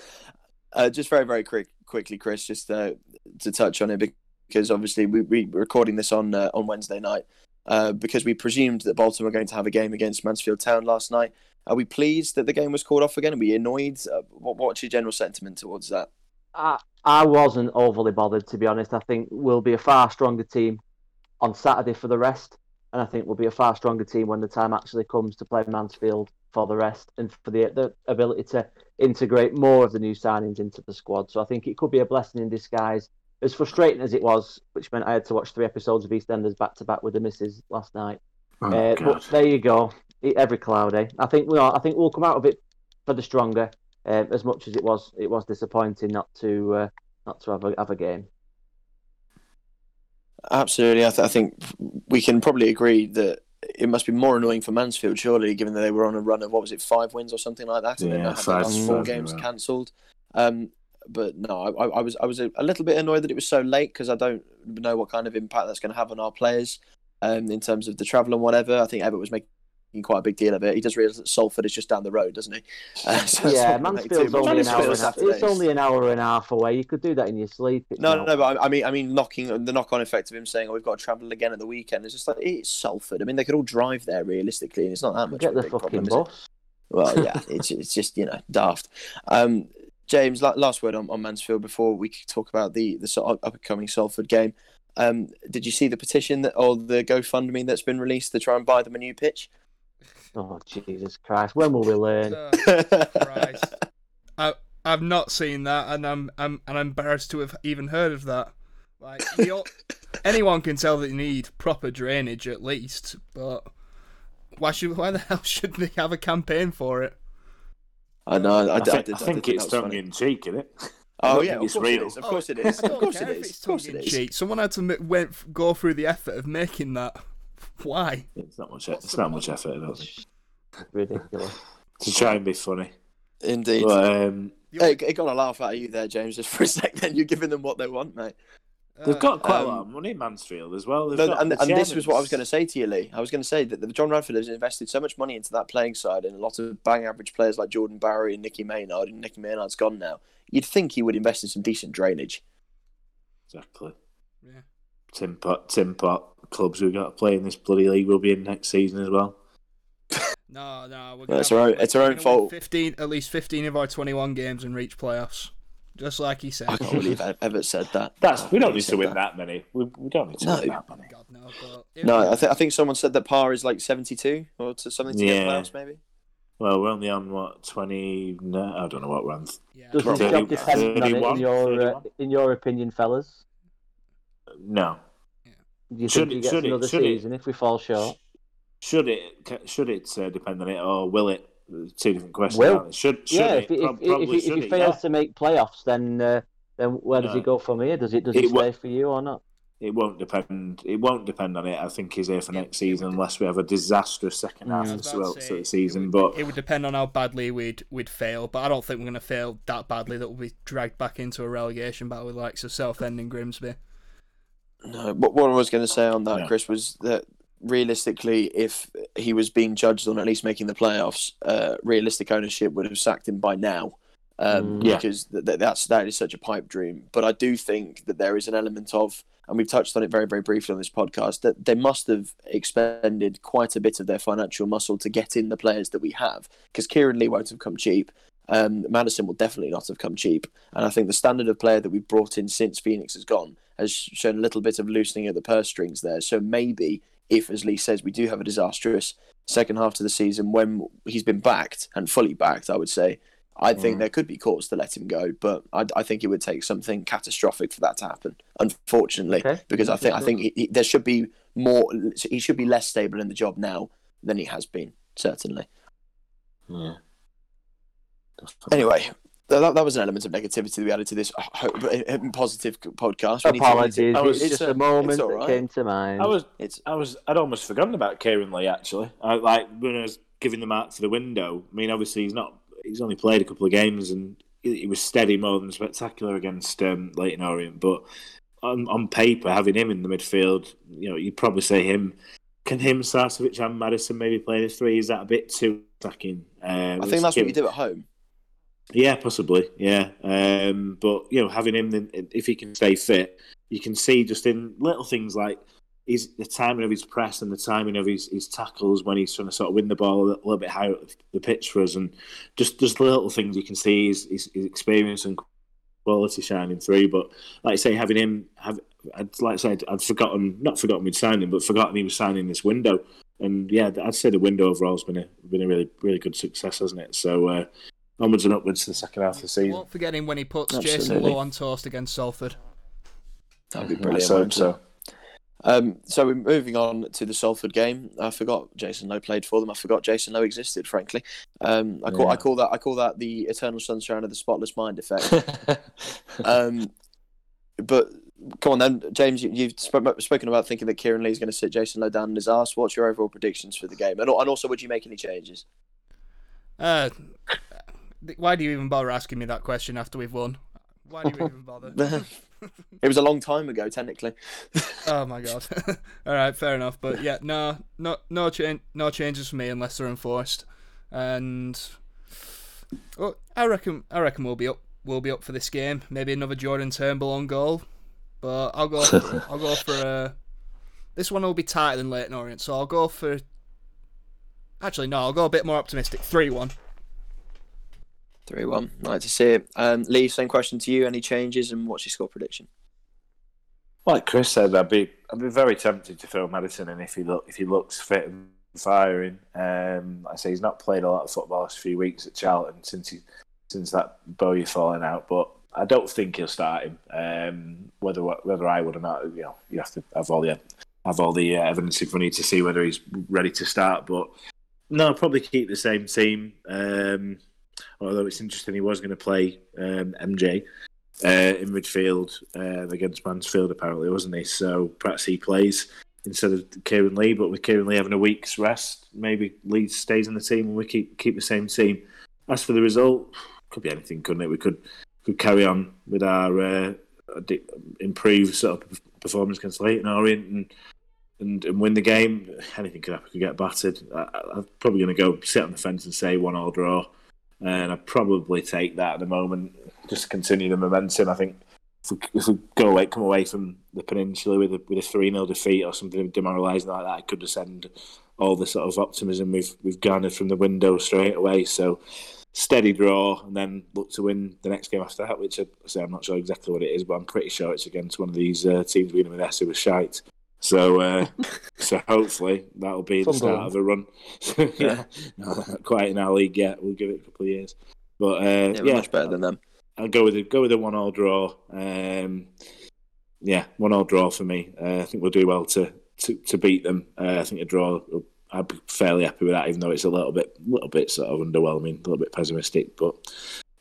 Uh, just very, very quick, quickly, Chris, just uh, to touch on it because obviously we we were recording this on uh, on Wednesday night uh, because we presumed that Bolton were going to have a game against Mansfield Town last night. Are we pleased that the game was called off again? Are we annoyed? Uh, what, what's your general sentiment towards that? I, I wasn't overly bothered, to be honest. I think we'll be a far stronger team on Saturday for the rest, and I think we'll be a far stronger team when the time actually comes to play Mansfield for the rest and for the, the ability to integrate more of the new signings into the squad. So I think it could be a blessing in disguise. As frustrating as it was, which meant I had to watch three episodes of EastEnders back to back with the missus last night. Oh, Uh, but there you go. Every cloud, eh? I think we are. I think we'll come out of it for the stronger. Um, as much as it was, it was disappointing not to uh, not to have a have a game. Absolutely, I, th- I think we can probably agree that it must be more annoying for Mansfield, surely, given that they were on a run of what was it, five wins or something like that, and then Yeah, had five- last four games cancelled. Um, but no, I, I was I was a, a little bit annoyed that it was so late because I don't know what kind of impact that's going to have on our players um, in terms of the travel and whatever. I think Evatt was making quite a big deal of it. He does realise that Salford is just down the road, doesn't he? Uh, [laughs] so yeah, mansfield's only an hour and a half away. it's only an hour and a half away. You could do that in your sleep. No, no, no, but I I mean, I mean, knocking the knock-on effect of him saying, "Oh, we've got to travel again at the weekend." It's just like it's Salford. I mean, they could all drive there realistically, and it's not that much Get of a the fucking problem. Bus. Well, yeah, [laughs] it's it's just you know daft. Um, James, last word on, on Mansfield before we talk about the the sort of upcoming Salford game. Um, did you see the petition that or the GoFundMe that's been released to try and buy them a new pitch? Oh Jesus Christ! When will we learn? Oh, [laughs] Christ. I, I've not seen that, and I'm, I'm and I'm embarrassed to have even heard of that. Like anyone can tell that you need proper drainage at least, but why should why the [laughs] hell should they have a campaign for it? I know. I, I, I, think, did, I I think it's tongue funny. in cheek, isn't it? [laughs] I Oh yeah, of it's real. it is. Of course it is. Of course care it if is. it's Of course it tongue in cheek. Someone had to ma- went go through the effort of making that. Why? It's not much. What's It's not much effort. I don't think. Ridiculous. To try and be funny. Indeed. But, um, Hey, it got a laugh out of you there, James, just for a [laughs] sec. second. You're giving them what they want, mate. they've got quite a um, lot of money, Mansfield, as well. They've No, and, and this was what I was going to say to you, Lee. I was going to say that the John Radford has invested so much money into that playing side, and a lot of bang average players like Jordan Bowery and Nicky Maynard, and Nicky Maynard's gone now. You'd think he would invest in some decent drainage. Exactly. Yeah. Tim Pot, Tim Pot clubs who got to play in this bloody league we'll be in next season as well. [laughs] No, no, we're Well, it's gonna our own- it's our own fault. Fifteen, at least fifteen of our twenty-one games and reach playoffs, just like he said. I can't believe I've ever said that. That's we don't need to win that, many. We, we don't need to No. win that many. God no, but No, we- I, th- I think someone said that par is like 72 or to something to Yeah. get playoffs, maybe. Well, we're only on what twenty? No, I don't know what we're yeah. Does Well, his job 30 depend on it, in your uh, in your opinion, fellas? No. Do you Should think he it- gets should another it? season if we fall short? Should it? Should it uh, depend on it, or will it? Two different questions. Will. Should, should yeah, it? if, he- Prob- if, if, probably if, he- if should he it, fails yeah. to make playoffs, then uh, then where does he go from here? Does it does he It wa- stay for you or not? It won't depend. It won't depend on it. I think he's here for next season unless we have a disastrous second half Mm. Of the, well, to to the season. it would, But it would depend on how badly we'd we'd fail. But I don't think we're going to fail that badly that we'll be dragged back into a relegation battle with likes of Southend and Grimsby. No, what, what I was going to say on that, Yeah. Chris, was that realistically, if he was being judged on at least making the playoffs, uh, realistic ownership would have sacked him by now. Um, Mm. Yeah. Because th- th- that's that is such a pipe dream. But I do think that there is an element of, and we've touched on it very very briefly on this podcast, that they must have expended quite a bit of their financial muscle to get in the players that we have. Because Kieran Lee won't have come cheap. Um, Maddison will definitely not have come cheap. And I think the standard of player that we've brought in since Phoenix has gone has shown a little bit of loosening of the purse strings there. So maybe if, as Lee says, we do have a disastrous second half to the season when he's been backed and fully backed, I would say, I think Mm. there could be cause to let him go. But I, I think it would take something catastrophic for that to happen, unfortunately, Okay. because I think I think he, he- there should be more. He should be less stable in the job now than he has been, certainly. yeah. Anyway. That, that was an element of negativity that we added to this uh, ho- uh, positive podcast. We need to- we need to- Apologies, I was- it's it's just a- a moment it's all that right. came to mind. I was It's I was I'd almost forgotten about Kieran Lee actually. I, like when I was giving the mark for the window. I mean, obviously he's not. He's only played a couple of games and he, he was steady more than spectacular against um, Leyton Orient. But on on paper, having him in the midfield, you know, you'd probably say him. Can him, Sarcevic, and Maddison maybe play the three? Is that a bit too attacking? Um, I think that's what you do at home. Yeah, possibly. Yeah, um, but you know, having him, if he can stay fit, you can see just in little things like his the timing of his press and the timing of his, his tackles when he's trying to sort of win the ball a little, little bit higher up the pitch for us, and just just little things you can see his, his, his experience and quality shining through. But like I say, having him, have I'd like I said, I'd forgotten, not forgotten we'd signed him, but forgotten he was signing this window. And yeah, I'd say the window overall has been a been a really really good success, hasn't it? So. Uh, onwards and upwards to the second half of the season. Won't forget him when he puts Jason Absolutely. Lowe on toast against Salford. That'd be brilliant. so- wouldn't so- Um, so we're moving on to the Salford game. I forgot Jason Lowe played for them. I forgot Jason Lowe existed. Frankly, um, I call I call that I call that the eternal sunshine of the spotless mind effect. [laughs] um, but come on then, James. You, you've sp- spoken about thinking that Kieran Lee's going to sit Jason Lowe down in his ass. What's your overall predictions for the game? And, and also, would you make any changes? Uh, why do you even bother asking me that question after we've won? Why do you even [laughs] bother? it was a long time ago, technically. [laughs] [laughs] oh my god. All right, fair enough. But yeah, no, no, no change, no changes for me unless they're enforced. And well, I reckon, I reckon we'll be up, we'll be up for this game. Maybe another Jordan Turnbull on goal. But I'll go, I'll go for a. This one will be tighter than Leyton Orient, so I'll go for. Actually, no, I'll go a bit more optimistic. Three-one. Three one. Nice to see it. Um, Lee, same question to you. Any changes and what's your score prediction? Like Chris said, I'd be I'd be very tempted to throw Maddison in if he look if he looks fit and firing. Um, like I say he's not played a lot of football last few weeks at Charlton since he since that Bowyer falling out, but I don't think he'll start him. Um, whether whether I would or not, you know, you have to have all the have all the uh, evidence front of you to see whether he's ready to start. But no, I'll probably keep the same team. Um, although it's interesting, he was going to play um, MJ uh, in midfield uh, against Mansfield, apparently, wasn't he? So perhaps he plays instead of Kieran Lee. But with Kieran Lee having a week's rest, maybe Lee stays in the team and we keep keep the same team. as for the result, could be anything, couldn't it? We could could carry on with our uh, improved sort of performance against Leyton Orient and, and and win the game. Anything could happen. Could get battered. I, I'm probably going to go sit on the fence and say one all draw, and I'd probably take that at the moment just continue the momentum. I think if we, if we go away, come away from the peninsula with a with a three 0 defeat or something demoralising like that, it could just send all the sort of optimism we've we've garnered from the window straight away. So steady draw and then look to win the next game after that, which I say I'm not sure exactly what it is, but I'm pretty sure it's against one of these uh, teams we know with S who was shite. So, uh, [laughs] so hopefully that'll be the start of a run. [laughs] yeah, not quite in our league yet. We'll give it a couple of years, but uh, yeah, yeah, much better than them. I'll go with a go with a one all draw. Um, yeah, one all draw for me. Uh, I think we'll do well to to, to beat them. Uh, I think a draw I'd be fairly happy with that, even though it's a little bit, little bit sort of underwhelming, a little bit pessimistic. But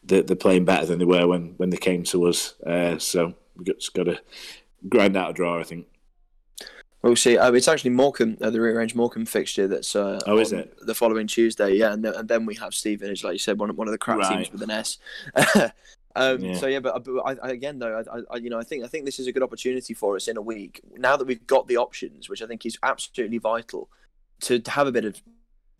they're, they're playing better than they were when, when they came to us. Uh, so we've just got to grind out a draw, I think. We'll see. Uh, it's actually Morecambe, uh, the rearranged Morecambe fixture. That's uh, oh, is it the following Tuesday? Yeah, and, and then we have Stevenage, like you said, one one of the crap right. teams with an S. [laughs] um, yeah. So yeah, but, but I, I, again though, I, you know, I think I think this is a good opportunity for us in a week now that we've got the options, which I think is absolutely vital to, to have a bit of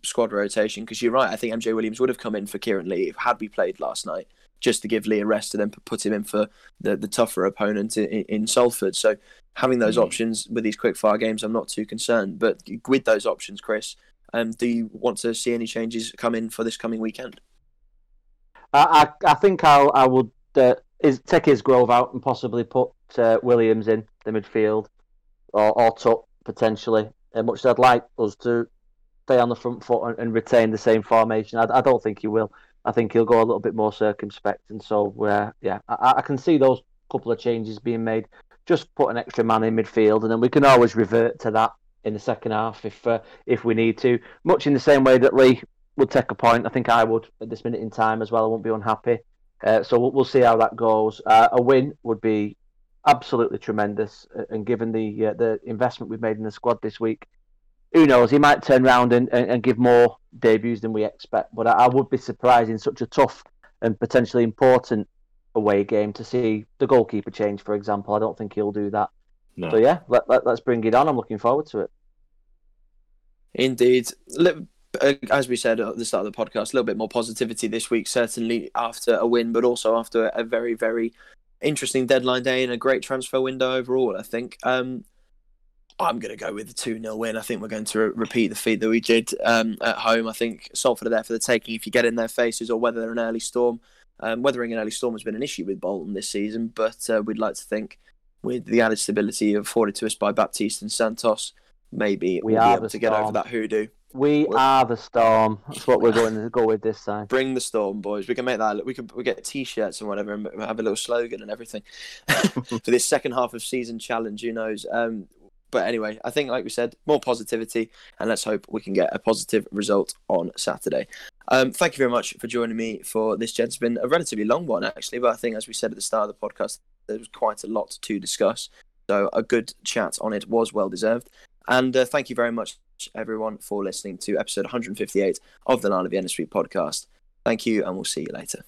squad rotation because you're right. I think MJ Williams would have come in for Kieran Lee had we played last night, just to give Lee a rest and then put him in for the, the tougher opponent in, in Salford. So having those mm. options with these quick fire games, I'm not too concerned. But with those options, Chris, um, do you want to see any changes come in for this coming weekend? I I, I think I'll I would uh, is take his Grove out and possibly put uh, Williams in the midfield or or potentially uh, much as I'd like us to stay on the front foot and, and retain the same formation, I, I, don't think he will. I think he'll go a little bit more circumspect, and so uh, yeah, I, I, can see those couple of changes being made. Just put an extra man in midfield, and then we can always revert to that in the second half if uh, if we need to. Much in the same way that Lee would take a point, I think I would at this minute in time as well. I won't be unhappy. Uh, so we'll, we'll, see how that goes. Uh, a win would be absolutely tremendous. Uh, and given the uh, the investment we've made in the squad this week, who knows? He might turn around and, and, and give more debuts than we expect. But I, I, would be surprised in such a tough and potentially important away game to see the goalkeeper change, for example. I don't think he'll do that. No. So yeah, let, let, let's bring it on. I'm looking forward to it. Indeed. Uh, as we said at the start of the podcast, a little bit more positivity this week, certainly after a win, but also after a very, very interesting deadline day and a great transfer window overall. I think. Um, I'm going to go with the 2 0 win. I think we're going to re- repeat the feat that we did um, at home. I think Salford are there for the taking if you get in their faces or whether they're an early storm. Um, weathering an early storm has been an issue with Bolton this season, but uh, we'd like to think with the added stability afforded to us by Baptiste and Santos, maybe we will be able to get over that hoodoo. We we're... are the storm. That's what we're going to go with this time. Bring the storm, boys. We can make that. We can we get t-shirts and whatever, and have a little slogan and everything [laughs] for this second half of season challenge. Who knows? Um, but anyway, I think, like we said, more positivity, and let's hope we can get a positive result on Saturday. Um, thank you very much for joining me for this, It's been a relatively long one, actually, but I think, as we said at the start of the podcast, there was quite a lot to discuss. So a good chat on it was well deserved. And uh, thank you very much, everyone, for listening to episode 158 of the Line of the Street podcast. Thank you, and we'll see you later.